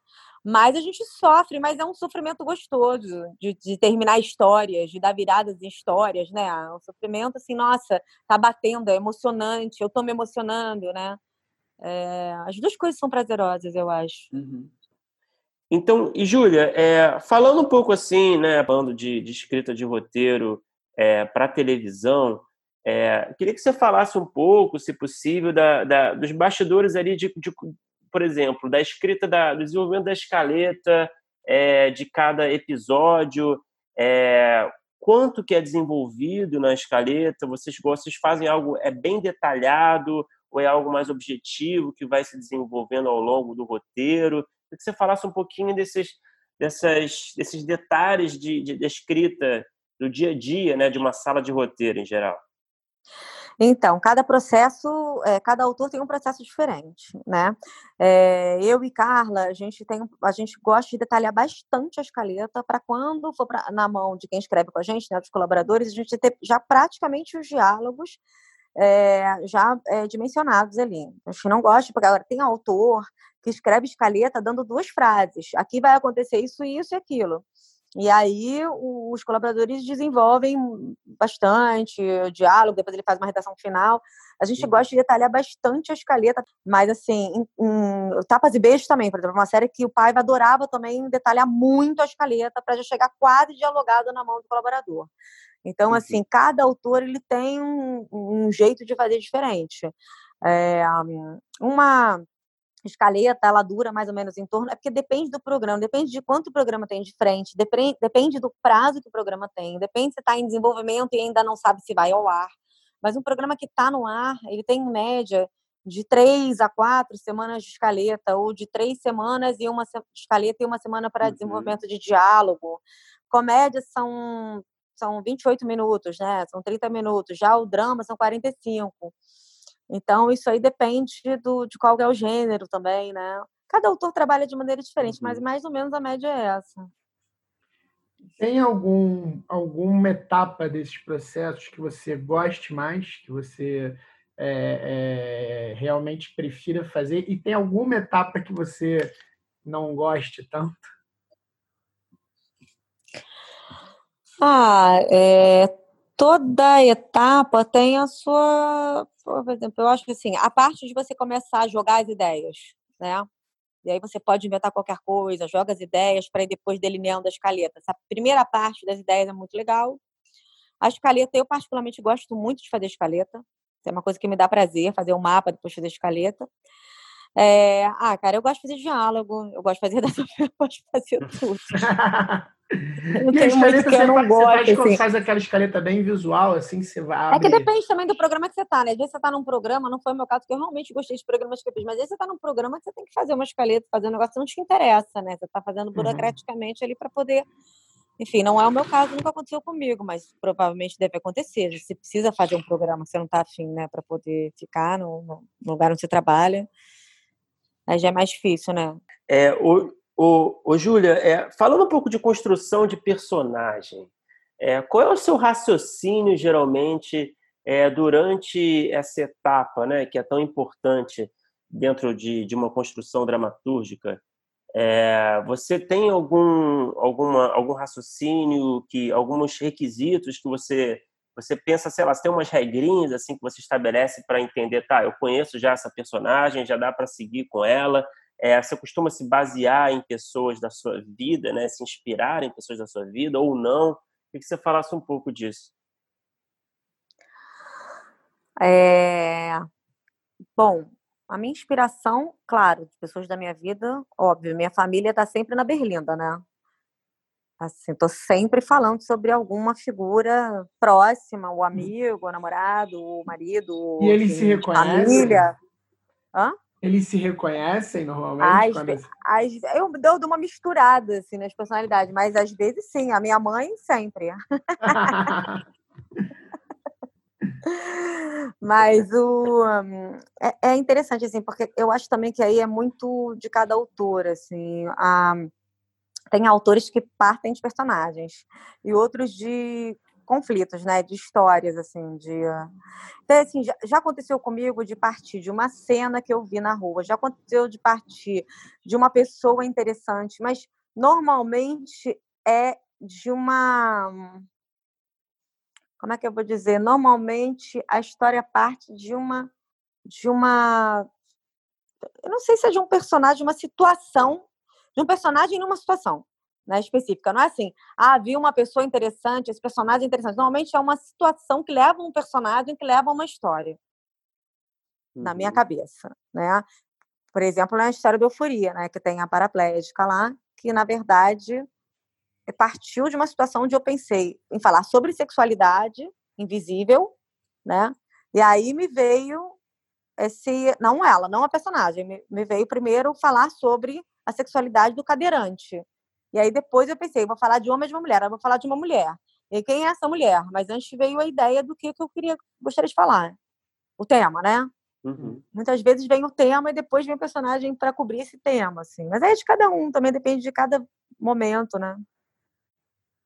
Mas a gente sofre, mas é um sofrimento gostoso de, de, terminar histórias, de dar viradas em histórias, né? É sofrimento, assim, nossa, tá batendo, é emocionante, eu tô me emocionando, né? É, as duas coisas são prazerosas, eu acho. Uhum. Então, e Júlia, é, falando um pouco assim, né, falando de, de escrita de roteiro é, para televisão, é, queria que você falasse um pouco, se possível, da, da dos bastidores ali de, de, por exemplo, da escrita, da, do desenvolvimento da escaleta é, de cada episódio, é, quanto que é desenvolvido na escaleta, vocês, vocês fazem algo é bem detalhado ou é algo mais objetivo que vai se desenvolvendo ao longo do roteiro? Queria que você falasse um pouquinho desses, dessas, desses detalhes de, de, de escrita do dia a dia, né, de uma sala de roteiro em geral. Então, cada processo, é, cada autor tem um processo diferente, né? É, eu e Carla, a gente tem, a gente gosta de detalhar bastante a escaleta para quando for pra, na mão de quem escreve com a gente, né, dos colaboradores, a gente ter já praticamente os diálogos é, já dimensionados ali. A gente não gosta, porque agora tem autor que escreve escaleta dando duas frases. Aqui vai acontecer isso, isso e aquilo. E aí os colaboradores desenvolvem bastante o diálogo, depois ele faz uma redação final. A gente uhum. gosta de detalhar bastante a escaleta, mas assim, em, em, Tapas e Beijos também, por exemplo, uma série que o pai adorava também detalhar muito a escaleta para já chegar quase dialogado na mão do colaborador. Então, assim, cada autor ele tem um, um jeito de fazer diferente. É, uma escaleta, ela dura mais ou menos em torno. É porque depende do programa, depende de quanto o programa tem de frente, depende, depende do prazo que o programa tem, depende se está em desenvolvimento e ainda não sabe se vai ao ar. Mas um programa que está no ar, ele tem em média de três a quatro semanas de escaleta, ou de três semanas e uma escaleta e uma semana para uhum. desenvolvimento de diálogo. Comédia são, são 28 minutos, né? São 30 minutos. Já o drama são 45. Então, isso aí depende do, de qual é o gênero também, né? Cada autor trabalha de maneira diferente, uhum. mas mais ou menos a média é essa. Tem algum, alguma etapa desses processos que você goste mais, que você é, é, realmente prefira fazer? E tem alguma etapa que você não goste tanto? Ah, é, toda etapa tem a sua. Por exemplo, eu acho que assim, a parte de você começar a jogar as ideias, né? E aí você pode inventar qualquer coisa, joga as ideias para ir depois delineando a escaleta. Essa primeira parte das ideias é muito legal. A escaleta, eu particularmente gosto muito de fazer escaleta. É uma coisa que me dá prazer, fazer um mapa, depois fazer escaleta. É... Ah, cara, eu gosto de fazer diálogo, eu gosto de fazer eu gosto de fazer tudo. Não e a escaleta, você, não gosto, você faz, assim. faz aquela escaleta bem visual, assim, você vai abrir... É que depende também do programa que você está, né? Às vezes você está num programa, não foi o meu caso, que eu realmente gostei de programas que eu fiz, mas às vezes você está num programa que você tem que fazer uma escaleta, fazer um negócio que não te interessa, né? Você está fazendo uhum. burocraticamente uhum. ali para poder Enfim, não é o meu caso, nunca aconteceu comigo, mas provavelmente deve acontecer. Você precisa fazer um programa, você não está afim, né, para poder ficar no, no, lugar onde você trabalha. Aí já é mais difícil, né? É, o, o, o Júlia, é, falando um pouco de construção de personagem, é, qual é o seu raciocínio, geralmente, é, durante essa etapa, né, que é tão importante dentro de, de uma construção dramatúrgica? É, você tem algum, alguma, algum raciocínio, que alguns requisitos que você você pensa, sei lá, você tem umas regrinhas assim que você estabelece para entender, tá, eu conheço já essa personagem, já dá para seguir com ela. É, você costuma se basear em pessoas da sua vida, né, se inspirar em pessoas da sua vida ou não? Queria que você falasse um pouco disso. É... Bom, a minha inspiração, claro, de pessoas da minha vida, óbvio, minha família está sempre na berlinda, né? Assim, tô sempre falando sobre alguma figura próxima, o amigo, o namorado, o marido, e eles se reconhecem? Família. Hã? Eles se reconhecem normalmente? Às quando... às, eu dou uma misturada assim, nas personalidades, mas às vezes sim, a minha mãe sempre. Mas o é, é, interessante assim, porque eu acho também que aí é muito de cada autor, assim. A, tem autores que partem de personagens e outros de conflitos, né, de histórias assim, de então, assim, já, já, aconteceu comigo de partir de uma cena que eu vi na rua, já aconteceu de partir de uma pessoa interessante, mas normalmente é de uma como é que eu vou dizer? Normalmente a história parte de uma de uma eu não sei se é de um personagem, uma situação, de um personagem numa situação né, específica. Não é assim, ah, vi uma pessoa interessante, esse personagem é interessante. Normalmente é uma situação que leva um personagem que leva uma história. Uhum. Na minha uhum. cabeça, né? Por exemplo, na história do Euforia, né, que tem a paraplégica lá, que na verdade partiu de uma situação onde eu pensei em falar sobre sexualidade invisível, né? E aí me veio esse, não ela, não a personagem, me, me veio primeiro falar sobre a sexualidade do cadeirante. E aí depois eu pensei, vou falar de homem ou de uma mulher, eu vou falar de uma mulher. E quem é essa mulher? Mas antes veio a ideia do que, que eu queria, gostaria de falar. O tema, né? Uhum. Muitas vezes vem o tema e depois vem o personagem para cobrir esse tema, assim. Mas é de cada um, também depende de cada momento, né?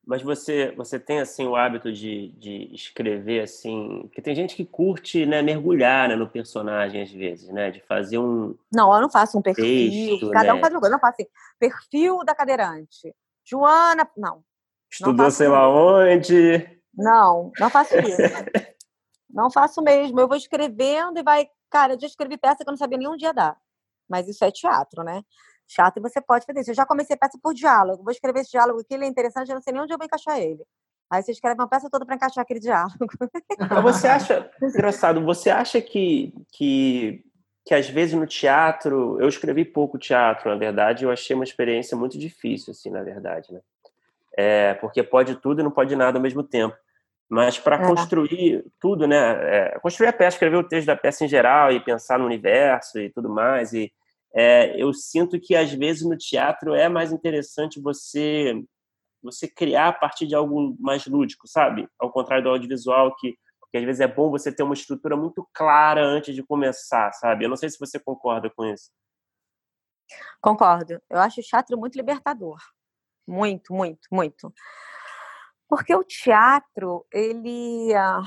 Mas você, você tem assim o hábito de, de escrever assim, porque tem gente que curte, né, mergulhar né, no personagem às vezes, né, de fazer um Não, eu não faço um perfil, texto, cada né? um faz uma coisa, eu não faço assim, perfil da cadeirante. Joana, não. Estudou não sei lá onde? Não, não faço isso. não faço mesmo. Eu vou escrevendo e vai, cara, eu já escrevi peça que eu não sabia nem onde ia dar. Mas isso é teatro, né? Chato, e você pode fazer isso. Eu já comecei peça por diálogo, vou escrever esse diálogo aqui, ele é interessante, eu não sei nem onde eu vou encaixar ele. Aí você escreve uma peça toda para encaixar aquele diálogo. Mas você acha, engraçado, você acha que, que, que às vezes no teatro, eu escrevi pouco teatro, na verdade, eu achei uma experiência muito difícil, assim, na verdade, né? É, porque pode tudo e não pode nada ao mesmo tempo. Mas para é. construir tudo, né? É, construir a peça, escrever o texto da peça em geral e pensar no universo e tudo mais, e é, eu sinto que às vezes no teatro é mais interessante você você criar a partir de algo mais lúdico, sabe? Ao contrário do audiovisual que que às vezes é bom você ter uma estrutura muito clara antes de começar, sabe? Eu não sei se você concorda com isso. Concordo. Eu acho o teatro muito libertador. Muito, muito, muito. Porque o teatro, ele ah,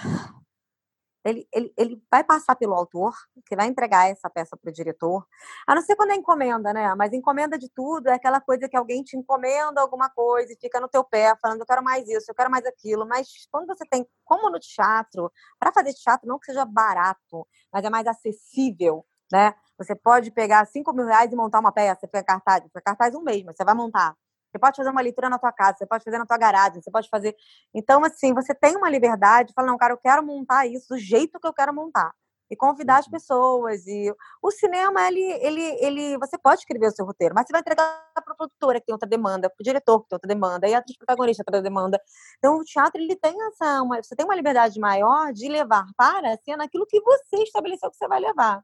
ele, ele, ele vai passar pelo autor, que vai entregar essa peça para o diretor, a não ser quando é encomenda, né? Mas encomenda de tudo é aquela coisa que alguém te encomenda alguma coisa e fica no teu pé falando, eu quero mais isso, eu quero mais aquilo. Mas quando você tem, como no teatro, para fazer teatro não que seja barato, mas é mais acessível, né? Você pode pegar 5 mil reais e montar uma peça, fica cartaz, fica cartaz um mês, mas você vai montar. Você pode fazer uma leitura na tua casa, você pode fazer na tua garagem, você pode fazer. Então, assim, você tem uma liberdade, fala, não, cara, eu quero montar isso do jeito que eu quero montar. E convidar as uhum. pessoas. E o cinema, ele, ele, ele, você pode escrever o seu roteiro, mas você vai entregar para a produtora que tem outra demanda, para o diretor que tem outra demanda, e a atriz protagonista outra demanda. Então, o teatro, ele tem essa, uma, você tem uma liberdade maior de levar para a cena aquilo que você estabeleceu que você vai levar.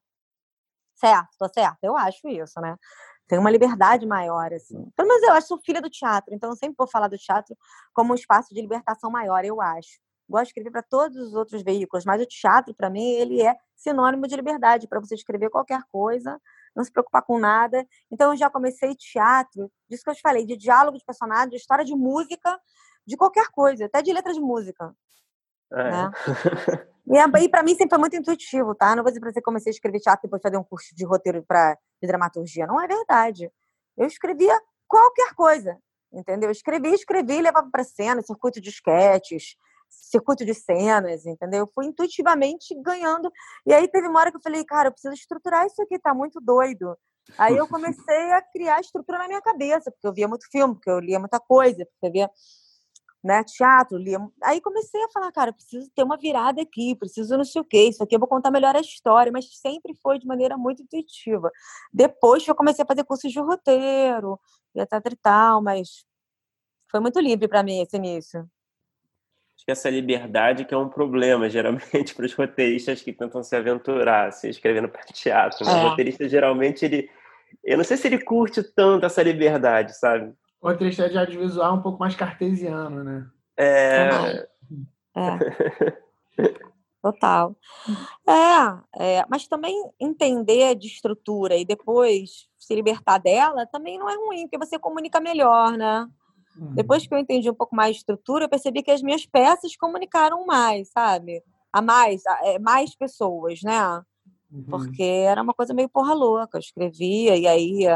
Certo, tô certo? Eu acho isso, né? Tem uma liberdade maior, assim. Pelo menos eu acho, sou filha do teatro, então eu sempre vou falar do teatro como um espaço de libertação maior, eu acho. Gosto de escrever para todos os outros veículos, mas o teatro, para mim, ele é sinônimo de liberdade, para você escrever qualquer coisa, não se preocupar com nada. Então, eu já comecei teatro, disso que eu te falei, de diálogo de personagem, de história de música, de qualquer coisa, até de letra de música. É. Né? E, e para mim sempre foi muito intuitivo, tá? Não vou dizer para você que comecei a escrever teatro depois de fazer um curso de roteiro pra, de dramaturgia. Não é verdade. Eu escrevia qualquer coisa, entendeu? Eu escrevia, escrevia levava para cena, circuito de esquetes, circuito de cenas, entendeu? Eu fui intuitivamente ganhando. E aí teve uma hora que eu falei, cara, eu preciso estruturar isso aqui, tá muito doido. Aí eu comecei a criar estrutura na minha cabeça, porque eu via muito filme, porque eu lia muita coisa, porque eu via né, teatro, lia. Aí comecei a falar, cara, preciso ter uma virada aqui, preciso não sei o quê, isso aqui eu vou contar melhor a história, mas sempre foi de maneira muito intuitiva. Depois eu comecei a fazer cursos de roteiro, e etc e tal, mas foi muito livre para mim esse início. Acho que essa liberdade que é um problema, geralmente, para os roteiristas que tentam se aventurar, assim, escrevendo para teatro. Né? É. O roteirista, geralmente, ele... Eu não sei se ele curte tanto essa liberdade, sabe? O roteirista de audiovisual é um pouco mais cartesiano, né? É. é. Total. É, é, mas também entender de estrutura e depois se libertar dela também não é ruim, porque você comunica melhor, né? Uhum. Depois que eu entendi um pouco mais de estrutura, eu percebi que as minhas peças comunicaram mais, sabe? A mais, a, é, mais pessoas, né? Uhum. Porque era uma coisa meio porra louca. Eu escrevia e aí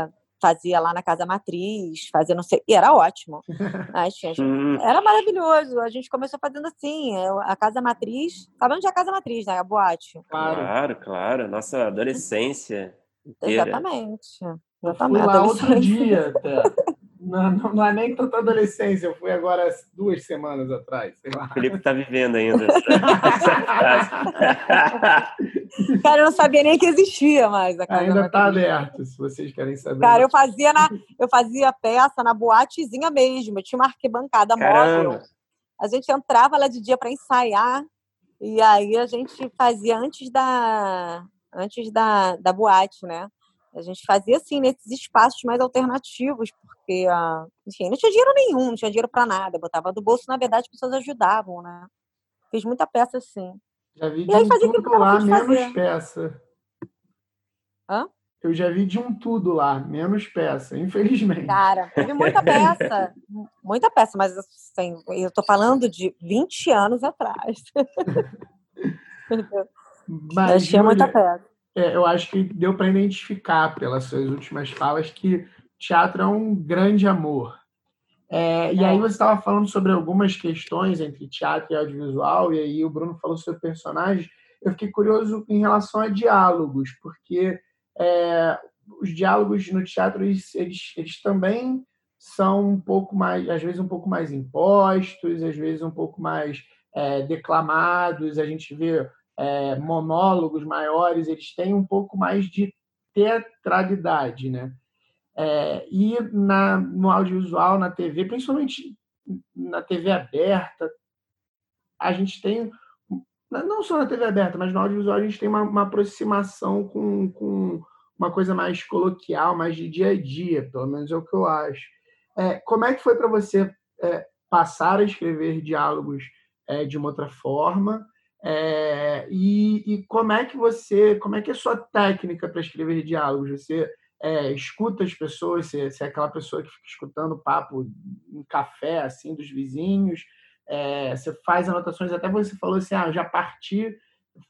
fazia lá na casa matriz, fazia não sei, e era ótimo. Hum. era maravilhoso. A gente começou fazendo assim, a casa matriz, sabe onde é a casa matriz, né? A boate. Claro, claro, claro. nossa adolescência. Inteira. Exatamente. Exatamente. Fui lá outro dia até. Não, não, não, é nem tanta adolescência, eu fui agora duas semanas atrás, sei lá. O Felipe tá vivendo ainda. Cara, eu não sabia nem que existia mais a casa Ainda está aberto, se vocês querem saber. Cara, eu fazia, na, eu fazia peça na boatezinha mesmo, eu tinha uma arquibancada Caramba. móvel. A gente entrava lá de dia para ensaiar, e aí a gente fazia antes da, antes da, da boate, né? A gente fazia assim nesses espaços mais alternativos, porque uh, enfim, não tinha dinheiro nenhum, não tinha dinheiro para nada. Botava do bolso, na verdade, as pessoas ajudavam, né? Fiz muita peça assim. Já vi de e aí, um tudo lá, menos fazer. peça. Hã? Eu já vi de um tudo lá, menos peça, infelizmente. Cara, teve muita peça. muita peça, mas assim, eu tô falando de 20 anos atrás. mas, eu tinha muita peça é, eu acho que deu para identificar pelas suas últimas falas que teatro é um grande amor. É, e aí você estava falando sobre algumas questões entre teatro e audiovisual, e aí o Bruno falou sobre personagens. Eu fiquei curioso em relação a diálogos, porque é, os diálogos no teatro eles, eles, eles, também são um pouco mais, às vezes um pouco mais impostos, às vezes um pouco mais é, declamados. A gente vê é, monólogos maiores, eles têm um pouco mais de teatralidade, né? É, e na, no audiovisual, na TV, principalmente na TV aberta, a gente tem, não só na TV aberta, mas no audiovisual a gente tem uma, uma aproximação com, com uma coisa mais coloquial, mais de dia a dia, pelo menos é o que eu acho. É, como é que foi para você é, passar a escrever diálogos é, de uma outra forma é, e, e, como é que você, como é que é a sua técnica para escrever diálogos? Você é, escuta as pessoas, você, você, é aquela pessoa que fica escutando papo em café, assim, dos vizinhos, é, você faz anotações, até você falou assim, ah, já parti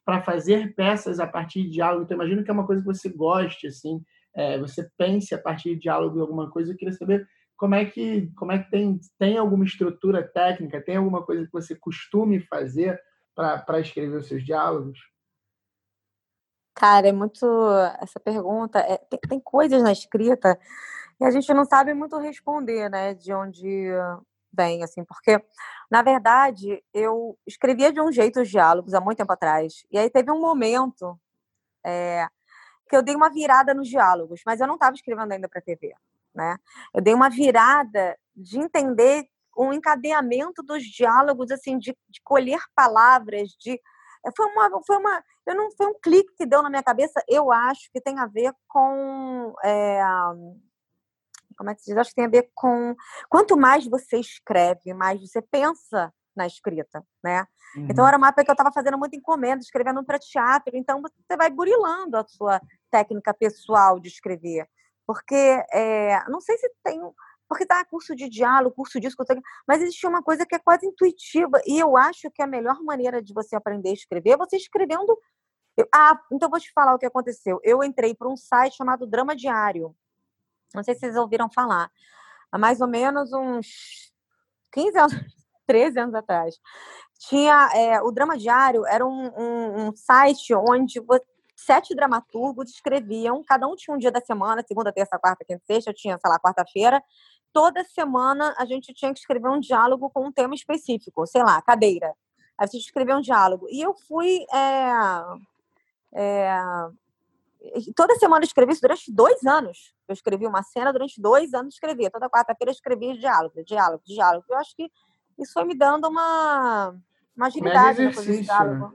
para fazer peças a partir de diálogo, então imagino que é uma coisa que você goste, assim, é, você pense a partir de diálogo em alguma coisa, eu queria saber como é que, como é que tem, tem alguma estrutura técnica, tem alguma coisa que você costume fazer para escrever os seus diálogos? Cara, é muito. Essa pergunta. É, tem, tem, coisas na escrita e a gente não sabe muito responder, né? De onde vem, assim, porque, na verdade, eu escrevia de um jeito os diálogos há muito tempo atrás. E aí teve um momento é, que eu dei uma virada nos diálogos, mas eu não estava escrevendo ainda para TV, né? Eu dei uma virada de entender um encadeamento dos diálogos, assim, de, de colher palavras, de eh, foi uma, foi uma, eu não foi um clique que deu na minha cabeça. Eu acho que tem a ver com é, como é que se diz? Acho que tem a ver com quanto mais você escreve, mais você pensa na escrita, né? Uhum. Então era uma época que eu estava fazendo muita encomenda, escrevendo para teatro, então você vai burilando a sua técnica pessoal de escrever, porque é, não sei se tem porque tá curso de diálogo, curso disso, curso mas existe uma coisa que é quase intuitiva e eu acho que a melhor maneira de você aprender a escrever é você escrevendo. Ah, então vou te falar o que aconteceu. Eu entrei para um site chamado Drama Diário. Não sei se vocês ouviram falar. Há mais ou menos uns 15 anos, 13 anos atrás. Tinha é, o Drama Diário era um, um, um site onde sete dramaturgos escreviam, cada um tinha um dia da semana, segunda, terça, quarta, quinta, sexta, eu tinha, sei lá, quarta-feira. Toda semana a gente tinha que escrever um diálogo com um tema específico, sei lá, cadeira. Aí você escreveu um diálogo. E eu fui. É, é, toda semana eu escrevi isso durante dois anos. Eu escrevi uma cena durante dois anos, escrevia. Toda quarta-feira eu escrevia diálogo, diálogo, diálogo. Eu acho que isso foi me dando uma, uma agilidade coisa de diálogo. Né?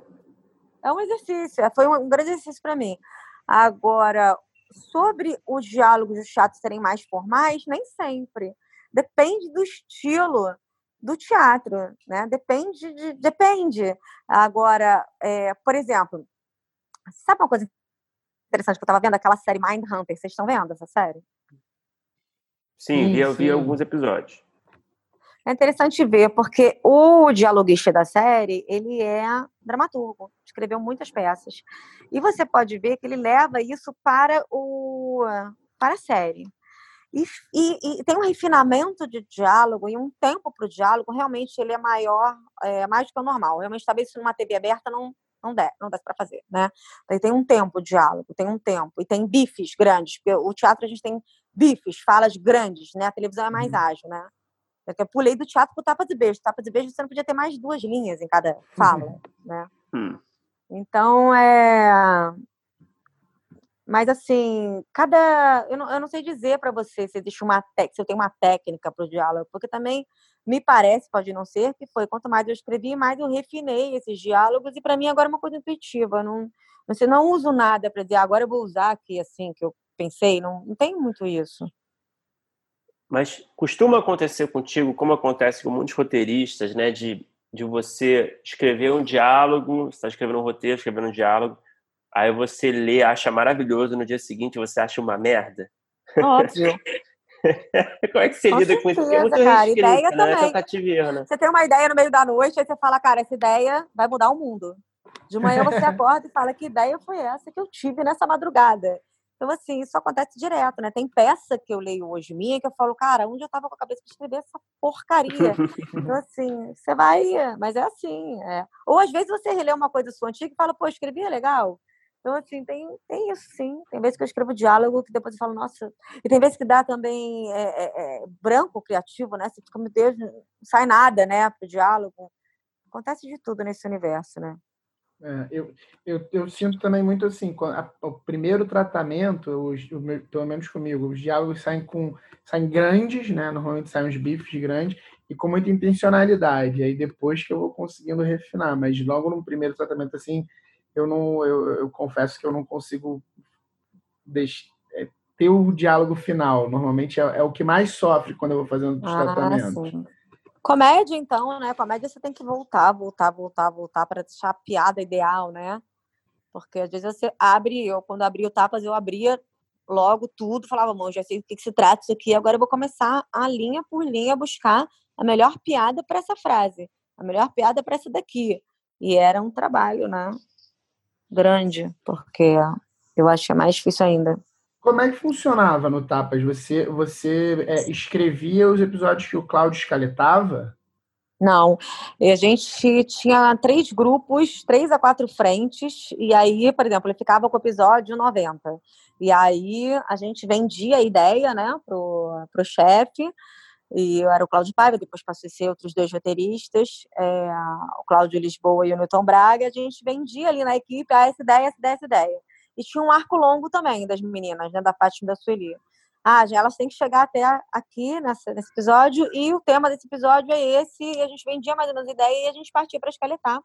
É um exercício, é, foi um grande exercício para mim. Agora, sobre os diálogos e os teatros serem mais formais, nem sempre. Depende do estilo do teatro, né? Depende, de, depende. Agora, é, por exemplo, sabe uma coisa interessante que eu estava vendo? Aquela série Mind Hunter. Vocês estão vendo essa série? Sim, sim eu vi sim. alguns episódios. É interessante ver, porque o dialoguista da série, ele é dramaturgo, escreveu muitas peças. E você pode ver que ele leva isso para, o, para a série. E, e, e tem um refinamento de diálogo e um tempo para o diálogo, realmente ele é maior, é, mais do que o normal. Realmente, talvez isso numa TV aberta não, não der, não dá para fazer, né? Tem um tempo de diálogo, tem um tempo, e tem bifes grandes, porque o teatro a gente tem bifes, falas grandes, né? A televisão é mais uhum. ágil, né? Eu pulei do teatro pro tapa de beijo. Tapa de beijo você não podia ter mais duas linhas em cada fala, uhum. né? Hum. Então, é... Mas, assim, cada... Eu não, eu não sei dizer para você se existe uma... Te... Se eu tenho uma técnica para o diálogo, porque também me parece, pode não ser, que foi quanto mais eu escrevi, mais eu refinei esses diálogos e para mim agora é uma coisa intuitiva. Não, você não uso nada para dizer, agora eu vou usar aqui, assim, que eu pensei. Não, não tem muito isso. Mas costuma acontecer contigo, como acontece com muitos roteiristas, né? De, de você escrever um diálogo, você está escrevendo um roteiro, escrevendo um diálogo, aí você lê, acha maravilhoso, no dia seguinte você acha uma merda? Óbvio. Como é que você com lida certeza, com isso? Porque é muito cara, ideia né? também. né? Você tem uma ideia no meio da noite, aí você fala, cara, essa ideia vai mudar o mundo. De manhã você acorda e fala, que ideia foi essa que eu tive nessa madrugada? Então, assim, isso acontece direto, né? Tem peça que eu leio hoje minha que eu falo, cara, onde eu tava com a cabeça para escrever essa porcaria? então, assim, você vai, mas é assim. É. Ou às vezes você relê uma coisa sua antiga e fala, pô, escrevi, é legal. Então, assim, tem, tem isso sim. Tem vezes que eu escrevo diálogo que depois eu falo, nossa. E tem vezes que dá também é, é, é branco criativo, né? Você fica, meu Deus, não sai nada, né, pro diálogo. Acontece de tudo nesse universo, né? É, eu, eu, eu, sinto também muito assim, a, o primeiro tratamento, os, o, pelo menos comigo, os diálogos saem com saem grandes, né? Normalmente saem uns bifes grandes e com muita intencionalidade. Aí depois que eu vou conseguindo refinar, mas logo no primeiro tratamento assim, eu não, eu, eu confesso que eu não consigo deixar, é, ter o diálogo final. Normalmente é, é, o que mais sofre quando eu vou fazendo os ah, tratamentos. Sim. Comédia, então, né? Comédia você tem que voltar, voltar, voltar, voltar para deixar a piada ideal, né? Porque às vezes você abre, eu quando abri o Tapas, eu abria logo tudo, falava, bom, já sei o que, que se trata isso aqui, agora eu vou começar a linha por linha buscar a melhor piada para essa frase, a melhor piada para essa daqui. E era um trabalho, né? Grande, porque eu acho que é mais difícil ainda. Como é que funcionava no Tapas? Você, você é, escrevia os episódios que o Cláudio escaletava? Não, a gente tinha três grupos, três a quatro frentes, e aí, por exemplo, ele ficava com o episódio 90. E aí a gente vendia a ideia né, pro, pro chefe, e eu era o Cláudio Paiva, depois passou a ser outros dois roteiristas, é, o Cláudio Lisboa e o Newton Braga, a gente vendia ali na equipe ah, essa ideia, essa ideia, essa ideia. E tinha um arco longo também das meninas, né, da Fátima da Sueli. Ah, elas têm que chegar até aqui nessa, nesse episódio, e o tema desse episódio é esse, e a gente vendia mais ou menos ideia e a gente partia para escaletar.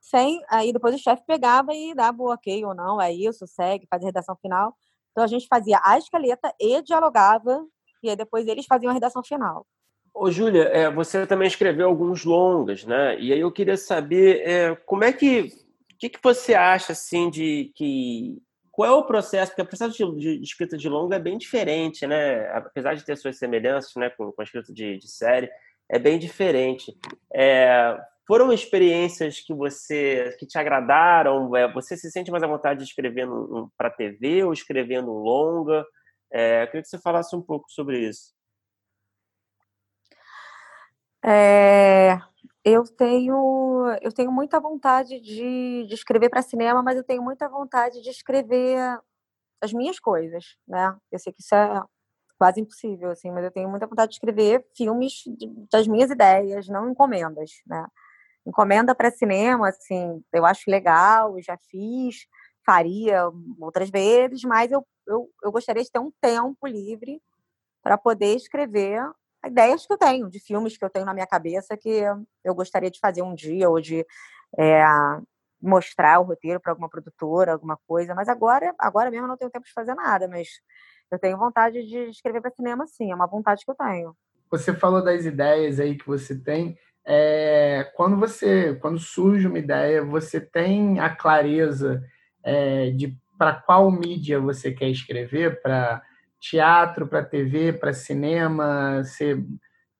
Sem, aí depois o chefe pegava e dava o ok ou não, é isso, segue, faz a redação final. Então a gente fazia a escaleta e dialogava e aí depois eles faziam a redação final. Ô, Júlia, é, você também escreveu alguns longas, né? E aí eu queria saber é, como é que. Que, que você acha, assim, de que. Qual é o processo? Porque o processo de, de, escrita de longa é bem diferente, né? Apesar de ter suas semelhanças né, com, com a escrita de, de série, é bem diferente. É, foram experiências que você que te agradaram? É, você se sente mais à vontade de escrever um, para TV ou escrevendo longa? É, eu queria que você falasse um pouco sobre isso. É, eu tenho eu tenho muita vontade de, de escrever para cinema, mas eu tenho muita vontade de escrever as minhas coisas, né? Eu sei que isso é quase impossível, assim, mas eu tenho muita vontade de escrever filmes das minhas ideias, não encomendas, né? Encomenda para cinema, assim, eu acho legal, já fiz, faria outras vezes, mas eu, eu, eu gostaria de ter um tempo livre para poder escrever ideias que eu tenho, de filmes que eu tenho na minha cabeça que eu gostaria de fazer um dia, ou de é, mostrar o roteiro para alguma produtora, alguma coisa. Mas agora, agora mesmo eu não tenho tempo de fazer nada, mas eu tenho vontade de escrever para cinema, sim, é uma vontade que eu tenho. Você falou das ideias aí que você tem. É, quando você, quando surge uma ideia, você tem a clareza é, de para qual mídia você quer escrever, para teatro, para TV, para cinema? Você,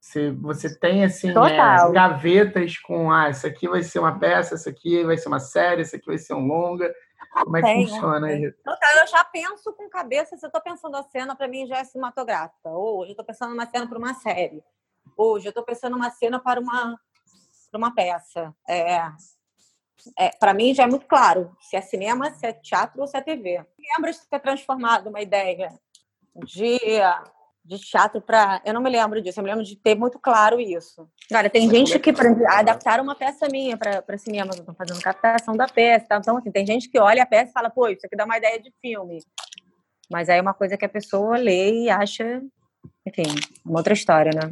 você, você tem assim é, gavetas com ah, isso aqui vai ser uma peça, isso aqui vai ser uma série, isso aqui vai ser um longa. Como é que Tenho. funciona isso? Total, eu já penso com cabeça, se eu estou pensando a cena, para mim já é cinematográfica. Hoje eu estou pensando uma cena para uma série. Hoje eu estou pensando uma cena para uma, para uma peça. É, é, para mim já é muito claro se é cinema, se é teatro ou se é TV. Lembra de ter transformado uma ideia de, de teatro para. Eu não me lembro disso, eu me lembro de ter muito claro isso. Cara, tem gente que, exemplo, adaptaram uma peça minha para cinema, estão fazendo captação da peça. Tá? Então, assim, tem gente que olha a peça e fala, pô, isso aqui dá uma ideia de filme. Mas aí é uma coisa que a pessoa lê e acha, enfim, uma outra história, né?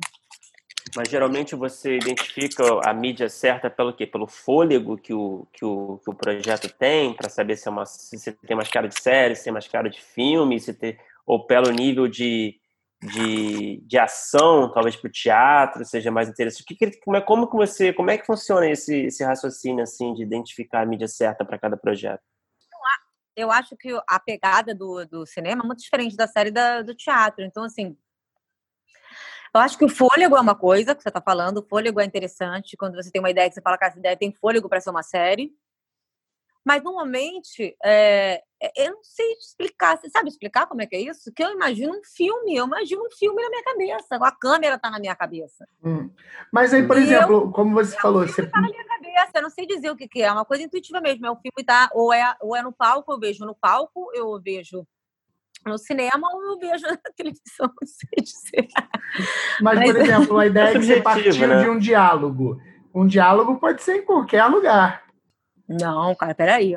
Mas geralmente você identifica a mídia certa pelo quê? Pelo fôlego que o, que o, que o projeto tem, para saber se, é uma, se tem mais cara de série, se tem mais cara de filme, se tem, ou pelo nível de, de, de ação, talvez para o teatro seja mais interessante. Que, como, é, como que você, como é que funciona esse, esse raciocínio assim de identificar a mídia certa para cada projeto? Eu acho que a pegada do, do cinema é muito diferente da série da, do teatro. Então, assim, eu acho que o fôlego é uma coisa que você está falando, o fôlego é interessante. Quando você tem uma ideia que você fala que essa ideia tem fôlego para ser uma série. Mas normalmente, é, eu não sei explicar. Você sabe explicar como é que é isso? Que eu imagino um filme, eu imagino um filme na minha cabeça. A câmera está na minha cabeça. Hum. Mas aí, por e exemplo, eu, como você falou, você está na minha cabeça. Eu não sei dizer o que, que é. É uma coisa intuitiva mesmo. É o filme tá ou é ou é no palco, eu vejo no palco, eu vejo no cinema ou eu vejo na televisão, não sei dizer. Mas, Mas por exemplo, a ideia é que você partiu né? de um diálogo. Um diálogo pode ser em qualquer lugar. Não, cara, peraí.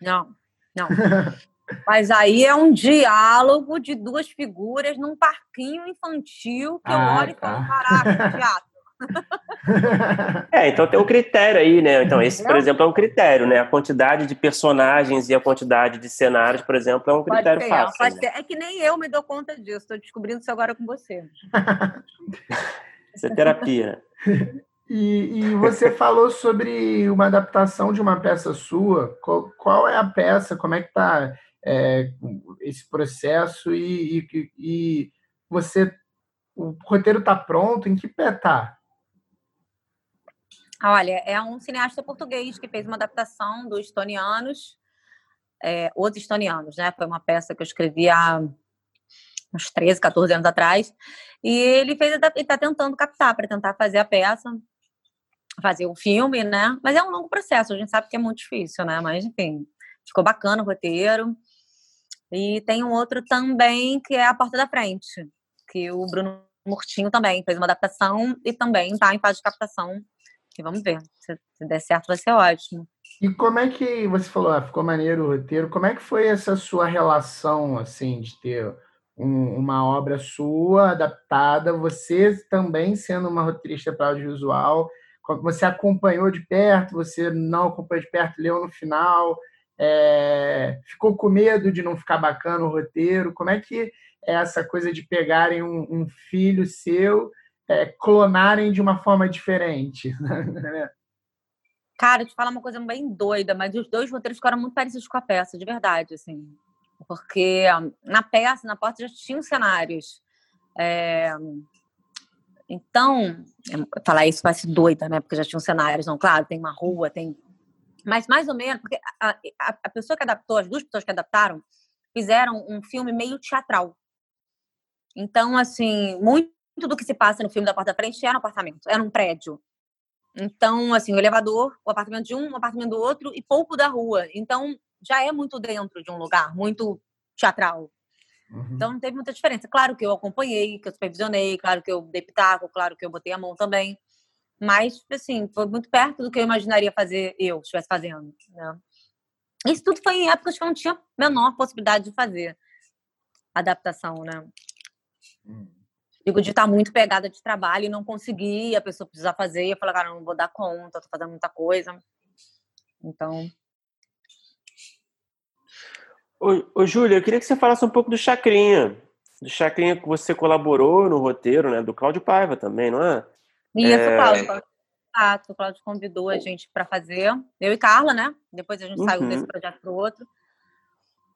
Não, não. Mas aí é um diálogo de duas figuras num parquinho infantil que ah, eu olho tá. e falo, caraca, teatro. É, então tem um critério aí, né? Então, esse, por exemplo, é um critério, né? A quantidade de personagens e a quantidade de cenários, por exemplo, é um critério ser, fácil. Pode né? É que nem eu me dou conta disso, estou descobrindo isso agora com você. isso é terapia. E, e, você falou sobre uma adaptação de uma peça sua. Qual, qual é a peça? Como é que está é, esse processo? E, e, e, você, o roteiro está pronto? Em que pé está? Olha, é um cineasta português que fez uma adaptação dos Estonianos, é, Os Estonianos, né? Foi uma peça que eu escrevi há uns 13, 14 anos atrás. E ele fez, ele está tentando captar para tentar fazer a peça fazer o filme, né? Mas é um longo processo, a gente sabe que é muito difícil, né? Mas, enfim, ficou bacana o roteiro. E tem um outro também, que é A Porta da Frente, que o Bruno Murtinho também fez uma adaptação e também está em fase de captação. E vamos ver, se, se der certo vai ser ótimo. E como é que você falou, ah, ficou maneiro o roteiro? Como é que foi essa sua relação, assim, de ter um, uma obra sua adaptada, você também sendo uma roteirista para audiovisual, você acompanhou de perto, você não acompanhou de perto, leu no final. É, ficou com medo de não ficar bacana o roteiro? Como é que é essa coisa de pegarem um, um filho seu, é, clonarem de uma forma diferente? Cara, te falar uma coisa bem doida, mas os dois roteiros ficaram muito parecidos com a peça, de verdade, assim. Porque na peça, na porta, já tinham cenários. É... Então, falar isso parece doida, né? Porque já tinham cenários, não, claro, tem uma rua, tem. Mas mais ou menos, porque a, a, a pessoa que adaptou, as duas pessoas que adaptaram, fizeram um filme meio teatral. Então, assim, muito do que se passa no filme da Porta da Frente era um apartamento, era um prédio. Então, assim, o elevador, o apartamento de um, o apartamento do outro e pouco da rua. Então, já é muito dentro de um lugar, muito teatral. Uhum. Então, não teve muita diferença. Claro que eu acompanhei, que eu supervisionei, claro que eu dei pitaco, claro que eu botei a mão também. Mas, assim, foi muito perto do que eu imaginaria fazer eu, estivesse fazendo. Né? Isso tudo foi em épocas que eu não tinha menor possibilidade de fazer adaptação, né? Uhum digo, de estar muito pegada de trabalho e não conseguir, a pessoa precisar fazer, e eu falei, cara, não vou dar conta, tô fazendo muita coisa. Então. Ô, ô Júlia, eu queria que você falasse um pouco do Chacrinha. Do Chacrinha que você colaborou no roteiro, né? Do Cláudio Paiva também, não é? Isso, é... Cláudio. O Cláudio convidou a gente para fazer. Eu e Carla, né? Depois a gente uhum. saiu desse projeto para o outro.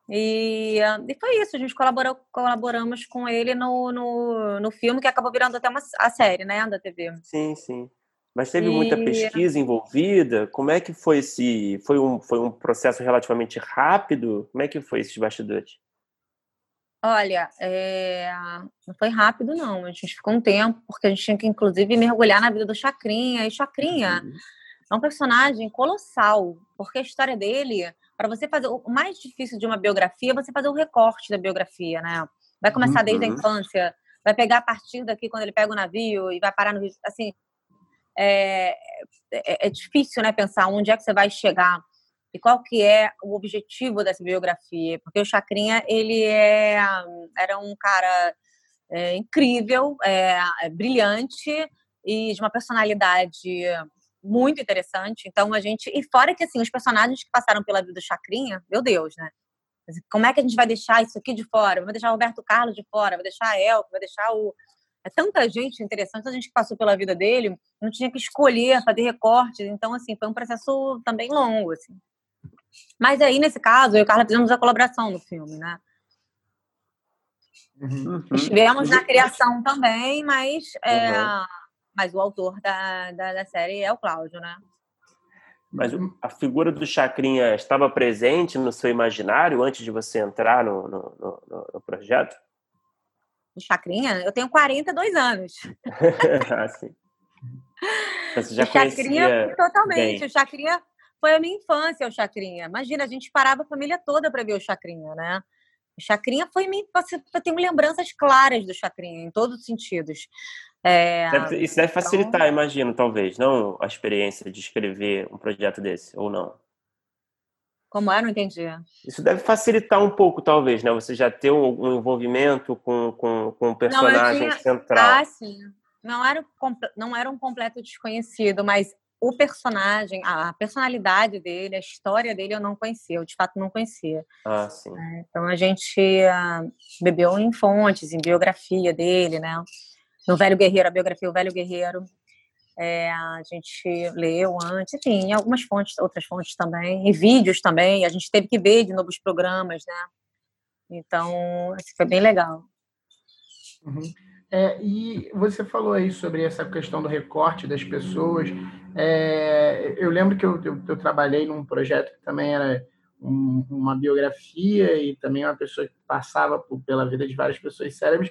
E, e foi isso, a gente colaborou, colaboramos com ele no, no, no filme que acabou virando até uma a série, né, da TV. Sim, sim. Mas teve e... muita pesquisa envolvida? Como é que foi esse. Foi um, foi um processo relativamente rápido? Como é que foi esses bastidores? Olha, é... não foi rápido, não. A gente ficou um tempo, porque a gente tinha que, inclusive, mergulhar na vida do Chacrinha. E Chacrinha uhum. é um personagem colossal, porque a história dele para você fazer o mais difícil de uma biografia é você fazer o recorte da biografia, né? Vai começar uhum. desde a infância, vai pegar a partir daqui quando ele pega o navio e vai parar no assim, é, é, é, difícil, né, pensar onde é que você vai chegar e qual que é o objetivo dessa biografia, porque o Chacrinha ele é, era um cara é, incrível, é, é brilhante e de uma personalidade muito interessante. Então a gente. E fora que assim, os personagens que passaram pela vida do Chacrinha, meu Deus, né? Como é que a gente vai deixar isso aqui de fora? Vai deixar o Roberto Carlos de fora, vai deixar a Elke, vai deixar o. É tanta gente interessante, tanta gente que passou pela vida dele, não tinha que escolher, fazer recortes. Então, assim, foi um processo também longo, assim. Mas aí, nesse caso, eu e o Carla fizemos a colaboração no filme, né? Uhum. Estivemos na criação também, mas é, uhum mas o autor da, da, da série é o Cláudio, né? Mas a figura do Chacrinha estava presente no seu imaginário antes de você entrar no, no, no, no projeto? O Chacrinha? Eu tenho 42 anos. ah, sim. Você já o Chacrinha, totalmente. Bem. O Chacrinha foi a minha infância, o Chacrinha. Imagina, a gente parava a família toda para ver o Chacrinha, né? O Chacrinha foi minha. Eu tenho lembranças claras do Chacrinha, em todos os sentidos. É, isso deve então facilitar, então, imagino, talvez, não a experiência de escrever um projeto desse, ou não? Como é? Não entendi. Isso deve facilitar um pouco, talvez, né? Você já ter um, um envolvimento com, com, com um personagem não, tinha... central. Ah, sim. Não era, não era um completo desconhecido, mas o personagem, a personalidade dele, a história dele eu não conhecia, eu de fato não conhecia. Ah, sim. É, então a gente uh, bebeu em fontes, em biografia dele, né? no Velho Guerreiro, a biografia O Velho Guerreiro. É, a gente leu antes, enfim, algumas fontes, outras fontes também, e vídeos também. A gente teve que ver de novos programas, né? Então, assim, foi bem legal. Uhum. É, e você falou aí sobre essa questão do recorte das pessoas. É, eu lembro que eu, eu, eu, trabalhei num projeto que também era um, uma biografia e também uma pessoa que passava por, pela vida de várias pessoas cérebres.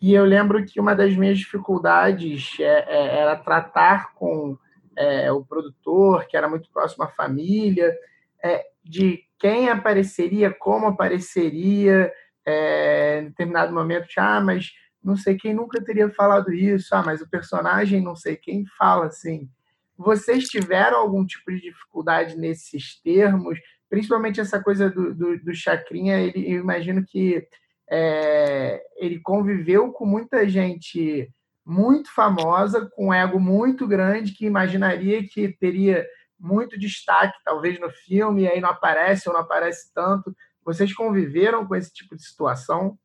E eu lembro que uma das minhas dificuldades é, é, era tratar com é, o produtor, que era muito próximo à família, é, de quem apareceria, como apareceria, é, em determinado momento, ah, mas não sei quem nunca teria falado isso, ah, mas o personagem não sei quem fala assim. Vocês tiveram algum tipo de dificuldade nesses termos? Principalmente essa coisa do, do, do Chacrinha, ele, eu imagino que é, ele conviveu com muita gente muito famosa, com um ego muito grande, que imaginaria que teria muito destaque, talvez no filme, e aí não aparece ou não aparece tanto. Vocês conviveram com esse tipo de situação?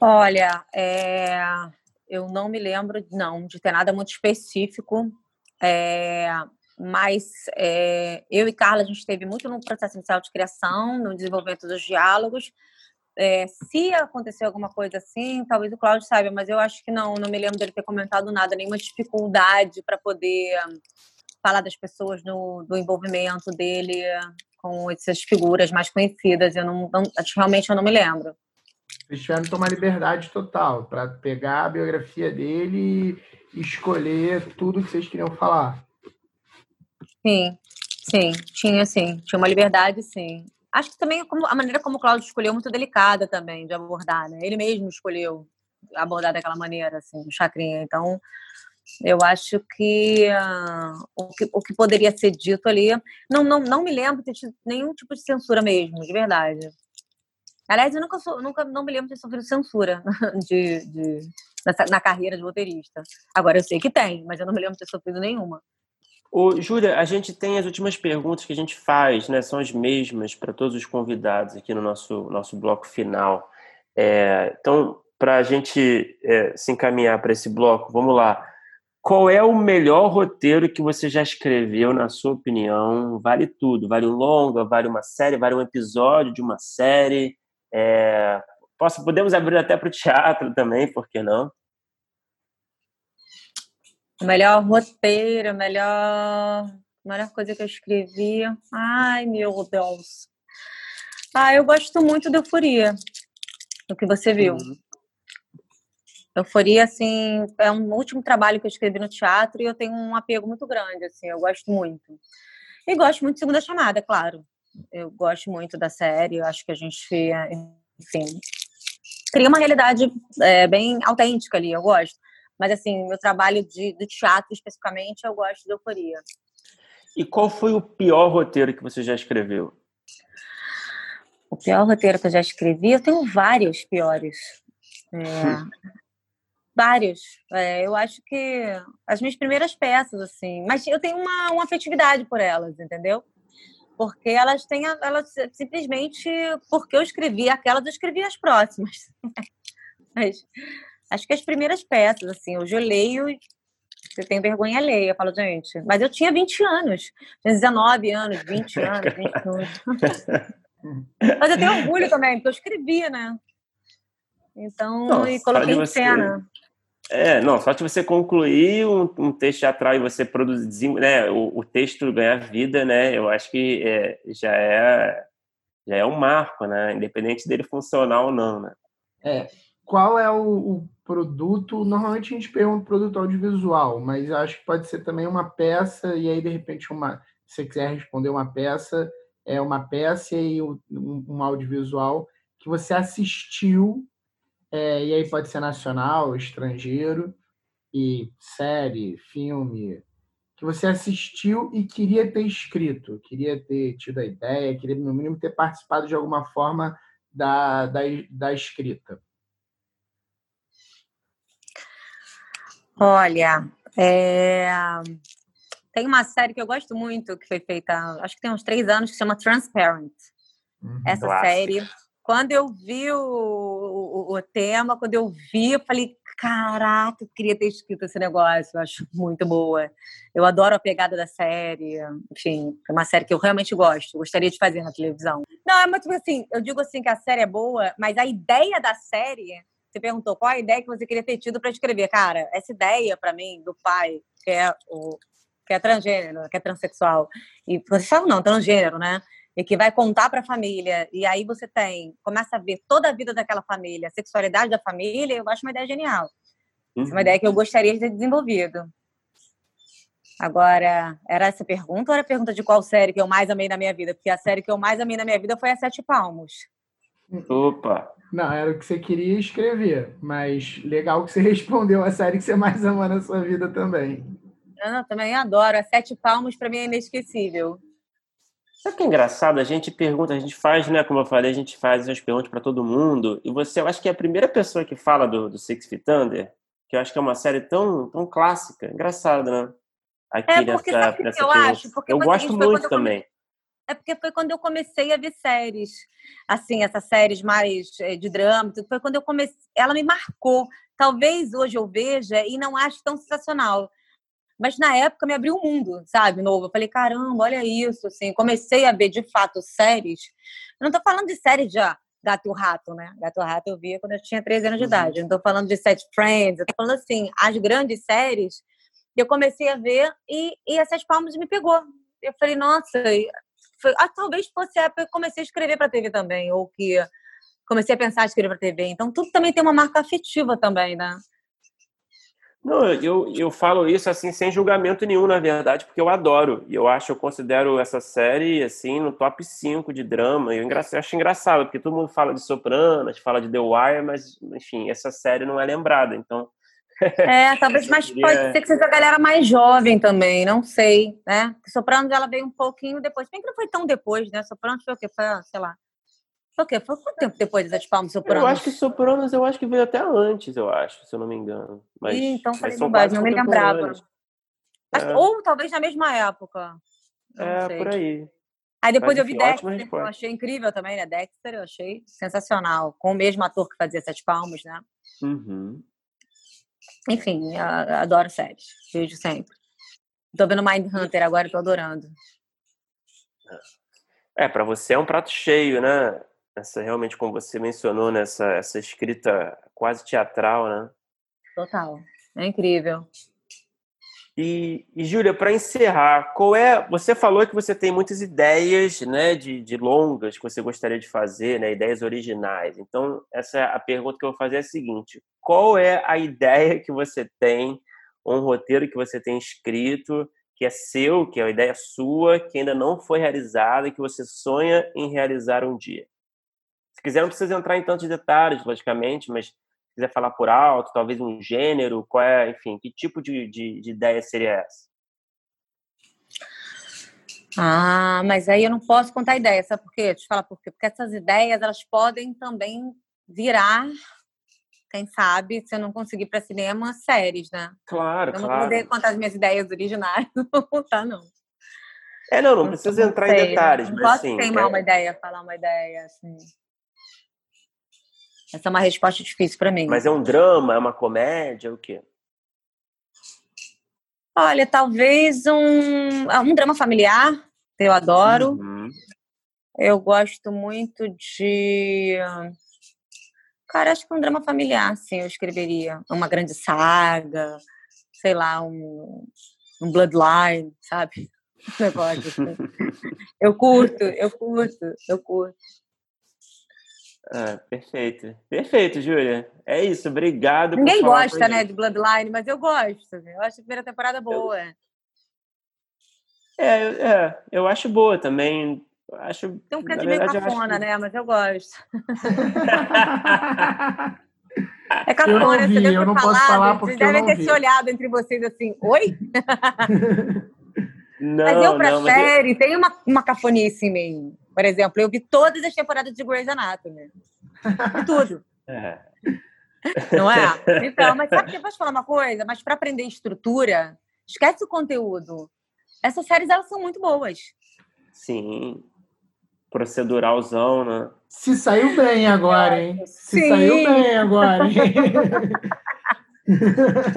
Olha, é... eu não me lembro, não, de ter nada muito específico. É... Mas é... eu e Carla, a gente esteve muito no processo inicial de criação, no desenvolvimento dos diálogos, é, se acontecer alguma coisa assim, talvez o Cláudio saiba, mas eu acho que não, não me lembro dele ter comentado nada, nenhuma dificuldade para poder falar das pessoas no, do envolvimento dele com essas figuras mais conhecidas. Eu não, não realmente eu não me lembro. Vocês tiveram que tomar liberdade total para pegar a biografia dele e escolher tudo que vocês queriam falar. Sim, sim, tinha sim, tinha uma liberdade sim. Acho que também a maneira como o Cláudio escolheu é muito delicada também de abordar, né? Ele mesmo escolheu abordar daquela maneira, assim, o Chacrinha. Então, eu acho que, uh, o que o que poderia ser dito ali, não, não, não me lembro de ter nenhum tipo de censura mesmo, de verdade. Aliás, eu nunca, sou, nunca não me lembro de ter sofrido censura de, de, na carreira de roteirista. Agora, eu sei que tem, mas eu não me lembro de ter sofrido nenhuma. Júlia, a gente tem as últimas perguntas que a gente faz, né? São as mesmas para todos os convidados aqui no nosso, nosso bloco final. É, então, para a gente é, se encaminhar para esse bloco, vamos lá. Qual é o melhor roteiro que você já escreveu, na sua opinião? Vale tudo. Vale um longa, vale uma série, vale um episódio de uma série. É, posso, podemos abrir até para o teatro também, por que não? O melhor roteiro, a melhor, melhor coisa que eu escrevi. Ai, meu Deus. Ah, eu gosto muito de Euforia, do que você viu. Uhum. Euforia, assim, é um último trabalho que eu escrevi no teatro e eu tenho um apego muito grande, assim, eu gosto muito. E gosto muito de Segunda Chamada, claro. Eu gosto muito da série, eu acho que a gente, enfim, cria uma realidade é, bem autêntica ali, eu gosto. Mas, assim, meu trabalho de, do teatro, especificamente, eu gosto de euforia. E qual foi o pior roteiro que você já escreveu? O pior roteiro que eu já escrevi, eu tenho vários piores. É, vários. É, eu acho que as minhas primeiras peças, assim. Mas eu tenho uma, uma afetividade por elas, entendeu? Porque elas têm. Elas simplesmente. Porque eu escrevi aquelas, eu escrevi as próximas. mas acho que as primeiras peças, assim, hoje eu leio e eu tenho vergonha alheia, eu falo, gente, mas eu tinha 20 anos, tinha 19 anos, 20 anos, 20 anos. mas eu tenho orgulho também, porque eu escrevi, né? Então, não, e coloquei em cena. É, não, só de você concluir um, um texto teatral e você produzir, né, o, o, texto ganhar vida, né, eu acho que é, já é já é um marco, né, independente dele funcionar ou não, né. É, qual é o, o, produto? Normalmente a gente pergunta produto audiovisual, mas acho que pode ser também uma peça, e aí, de repente, uma, se você quiser responder uma peça, é uma peça e um, um audiovisual que você assistiu, é, e aí pode ser nacional, estrangeiro, e série, filme, que você assistiu e queria ter escrito, queria ter tido a ideia, queria, no mínimo, ter participado de alguma forma da, da, da escrita. Olha, é... tem uma série que eu gosto muito, que foi feita, acho que tem uns três anos, que se chama Transparent. Uhum, Essa clássico. série, quando eu vi o, o, o, tema, quando eu vi, eu falei, caraca, eu queria ter escrito esse negócio, eu acho muito boa. Eu adoro a pegada da série, enfim, é uma série que eu realmente gosto, gostaria de fazer na televisão. Não, é muito assim, eu digo assim que a série é boa, mas a ideia da série você perguntou qual a ideia que você queria ter tido para escrever. Cara, essa ideia para mim do pai, que é o que é transgênero, que é transexual, e você sabe não, transgênero, né? E que vai contar para a família, e aí você tem, começa a ver toda a vida daquela família, a sexualidade da família, eu acho uma ideia genial. Uhum. É uma ideia que eu gostaria de ter desenvolvido. Agora, era essa pergunta ou era a pergunta de qual série que eu mais amei na minha vida? Porque a série que eu mais amei na minha vida foi a Sete Palmos. Opa! Não, era o que você queria escrever, mas legal que você respondeu a série que você mais ama na sua vida também. Eu não, também adoro. A Sete Palmos para mim é inesquecível. Sabe o que é engraçado? A gente pergunta, a gente faz, né? Como eu falei, a gente faz as perguntas para todo mundo. E você, eu acho que é a primeira pessoa que fala do, do Six Feet Under, que eu acho que é uma série tão, tão clássica. Engraçado, né? aqui é porque, nessa, sabe nessa eu acho? Porque eu gosto muito também. É porque foi quando eu comecei a ver séries, assim, essas séries mais eh, de drama, foi quando eu comecei, ela me marcou. Talvez hoje eu veja e não ache tão sensacional. Mas na época me abriu um mundo, sabe, novo. Eu falei, caramba, olha isso, assim. Comecei a ver de fato séries. Eu não tô falando de séries já Gato e o Rato, né? Gato o Rato eu via quando eu tinha 13 anos de uhum. idade. Eu não tô falando de Set Friends, eu tô falando assim, as grandes séries. Eu comecei a ver e, e Sete Palmas me pegou. Eu falei, nossa, foi, ah, talvez fosse a época que eu comecei a escrever para TV também, ou que comecei a pensar em escrever para TV. Então, tudo também tem uma marca afetiva também, né? Não, eu, eu falo isso assim sem julgamento nenhum, na verdade, porque eu adoro. E eu acho, eu considero essa série assim no top 5 de drama. Eu, engra, eu acho engraçado, porque todo mundo fala de Sopranos, fala de The Wire, mas enfim, essa série não é lembrada. Então. É, talvez mais queria... pode ser que seja a galera mais jovem também, não sei, né? Sopranos ela veio um pouquinho depois, bem que não foi tão depois, né? Sopranos foi o quê? Foi, sei lá, foi o quê? Foi quanto tempo depois de Sete Palmas Sopranos? Eu acho que Sopranos, eu acho que veio até antes, eu acho, se eu não me engano. Mas, Ih, então falei bobagem, não me lembrava. É. Ou talvez na mesma época. é, sei. por aí. Aí depois Mas, eu vi Dexter, eu achei incrível também, né? Dexter eu achei sensacional. Com o mesmo ator que fazia Sete Palmas, né? Uhum. Enfim, adoro séries. Vejo sempre. Tô vendo Mind Hunter agora, tô adorando. É, para você é um prato cheio, né? essa realmente como você mencionou nessa né, essa escrita quase teatral, né? Total, é incrível. E, e Júlia, para encerrar, qual é? Você falou que você tem muitas ideias, né, de, de longas que você gostaria de fazer, né, ideias originais. Então, essa a pergunta que eu vou fazer é a seguinte: qual é a ideia que você tem, um roteiro que você tem escrito, que é seu, que é uma ideia sua, que ainda não foi realizada e que você sonha em realizar um dia? Se quiser, não precisa entrar em tantos detalhes, logicamente, mas quiser falar por alto, talvez um gênero, qual é, enfim, que tipo de, de, de ideia seria essa? Ah, mas aí eu não posso contar ideia, sabe por quê? Deixa eu falar por quê. Porque essas ideias, elas podem também virar, quem sabe, se eu não conseguir para cinema, séries, né? Claro, eu claro. não vou poder contar as minhas ideias originais, não vou contar, não. É, não, não precisa entrar sei, em detalhes, não mas posso sim. queimar é... uma ideia, falar uma ideia, assim. Essa é uma resposta difícil para mim. Mas é um drama, é uma comédia, o quê? Olha, talvez um, um drama familiar, eu adoro. Uhum. Eu gosto muito de. Cara, acho que um drama familiar, sim, eu escreveria. Uma grande saga, sei lá, um, um Bloodline, sabe? Um negócio assim. eu curto, eu curto, eu curto. Ah, perfeito. Perfeito, Júlia. É isso, obrigado. Ninguém gosta, né, de Bloodline, mas eu gosto. Eu acho a primeira temporada boa. Eu... É, é, eu acho boa também. Acho, Tem um canto meio cafona, né? Mas eu gosto. é cafona, eu não vi, você eu não posso falar porque Vocês devem ter vi. se olhado entre vocês assim, oi? não, mas eu, pra não, série, eu... tem uma, uma cafonice em mim. Por exemplo, eu vi todas as temporadas de Grey's Anatomy. Tudo. É. Não é? Então, mas sabe que posso falar uma coisa? Mas para aprender estrutura, esquece o conteúdo. Essas séries, elas são muito boas. Sim. Proceduralzão, né? Se saiu bem agora, hein? Se Sim. saiu bem agora, hein?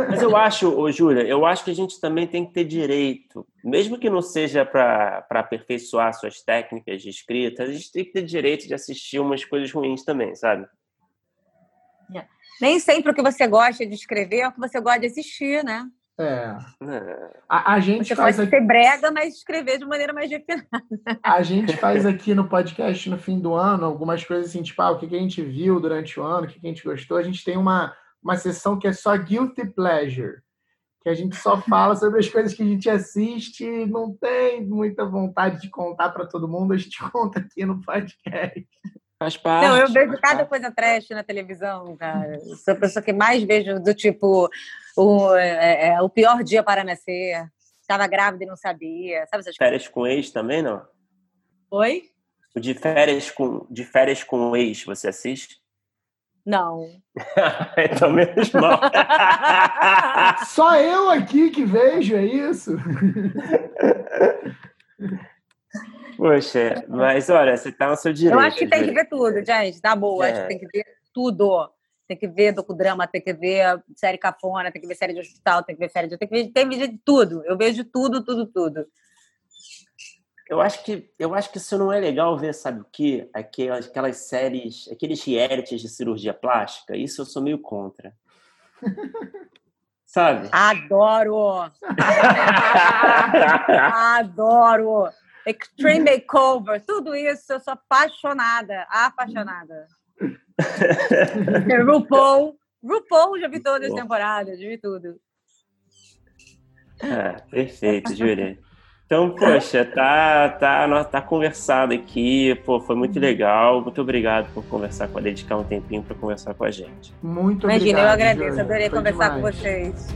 Mas eu acho, ô, Júlia, eu acho que a gente também tem que ter direito, mesmo que não seja para aperfeiçoar suas técnicas de escrita, a gente tem que ter direito de assistir umas coisas ruins também, sabe? Nem sempre o que você gosta de escrever é o que você gosta de assistir, né? É. É. A, a gente Você faz pode aqui, ser brega, mas escrever de maneira mais refinada. a gente faz aqui no podcast no fim do ano algumas coisas assim, tipo, ah, o que que a gente viu durante o ano, o que que a gente gostou. A gente tem uma, uma sessão que é só guilty pleasure, que a gente só fala sobre as coisas que a gente assiste, não tem muita vontade de contar para todo mundo, a gente conta aqui no podcast. Faz parte. Não, eu vejo cada parte. coisa trash na televisão, cara. Eu Sou a pessoa que mais vejo do tipo o, é, é, o pior dia para nascer. Estava grávida e não sabia. Sabe essas coisas? Férias com ex também, não? Oi? O de férias com, de férias com ex, você assiste? Não. então, menos mal. Só eu aqui que vejo, é isso? Poxa, mas olha, você tá no seu direito. Eu acho que tem que ver tudo, gente. Tá boa, é. acho que tem que ver tudo. Tem que ver docudrama, tem que ver série cafona, tem que ver série de hospital, tem que ver série de. Tem que ver, tem que ver de tudo. Eu vejo tudo, tudo, tudo. Eu acho que eu acho que isso não é legal ver, sabe o quê? Aquelas, aquelas séries, aqueles realities de cirurgia plástica, isso eu sou meio contra. sabe? Adoro! Adoro! Extreme Makeover, tudo isso, eu sou apaixonada, apaixonada. RuPaul, RuPaul, já vi todas as temporadas, já vi tudo. Ah, perfeito, Júlia. Então, poxa, tá, tá, tá conversado aqui, pô, foi muito legal. Muito obrigado por conversar, por dedicar um tempinho para conversar com a gente. Muito Imagina, obrigado. Imagina, eu agradeço, adorei foi conversar demais. com vocês.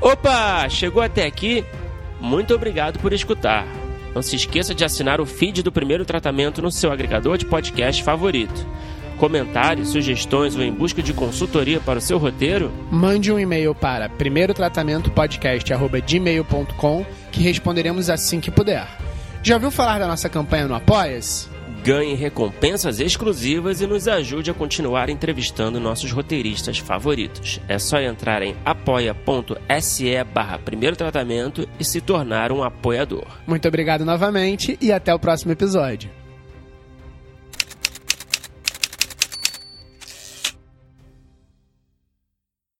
Opa, chegou até aqui? Muito obrigado por escutar. Não se esqueça de assinar o feed do primeiro tratamento no seu agregador de podcast favorito comentários, sugestões ou em busca de consultoria para o seu roteiro? Mande um e-mail para primeirotratamentopodcast.gmail.com que responderemos assim que puder. Já ouviu falar da nossa campanha no Apoia-se? Ganhe recompensas exclusivas e nos ajude a continuar entrevistando nossos roteiristas favoritos. É só entrar em apoia.se barra primeiro tratamento e se tornar um apoiador. Muito obrigado novamente e até o próximo episódio.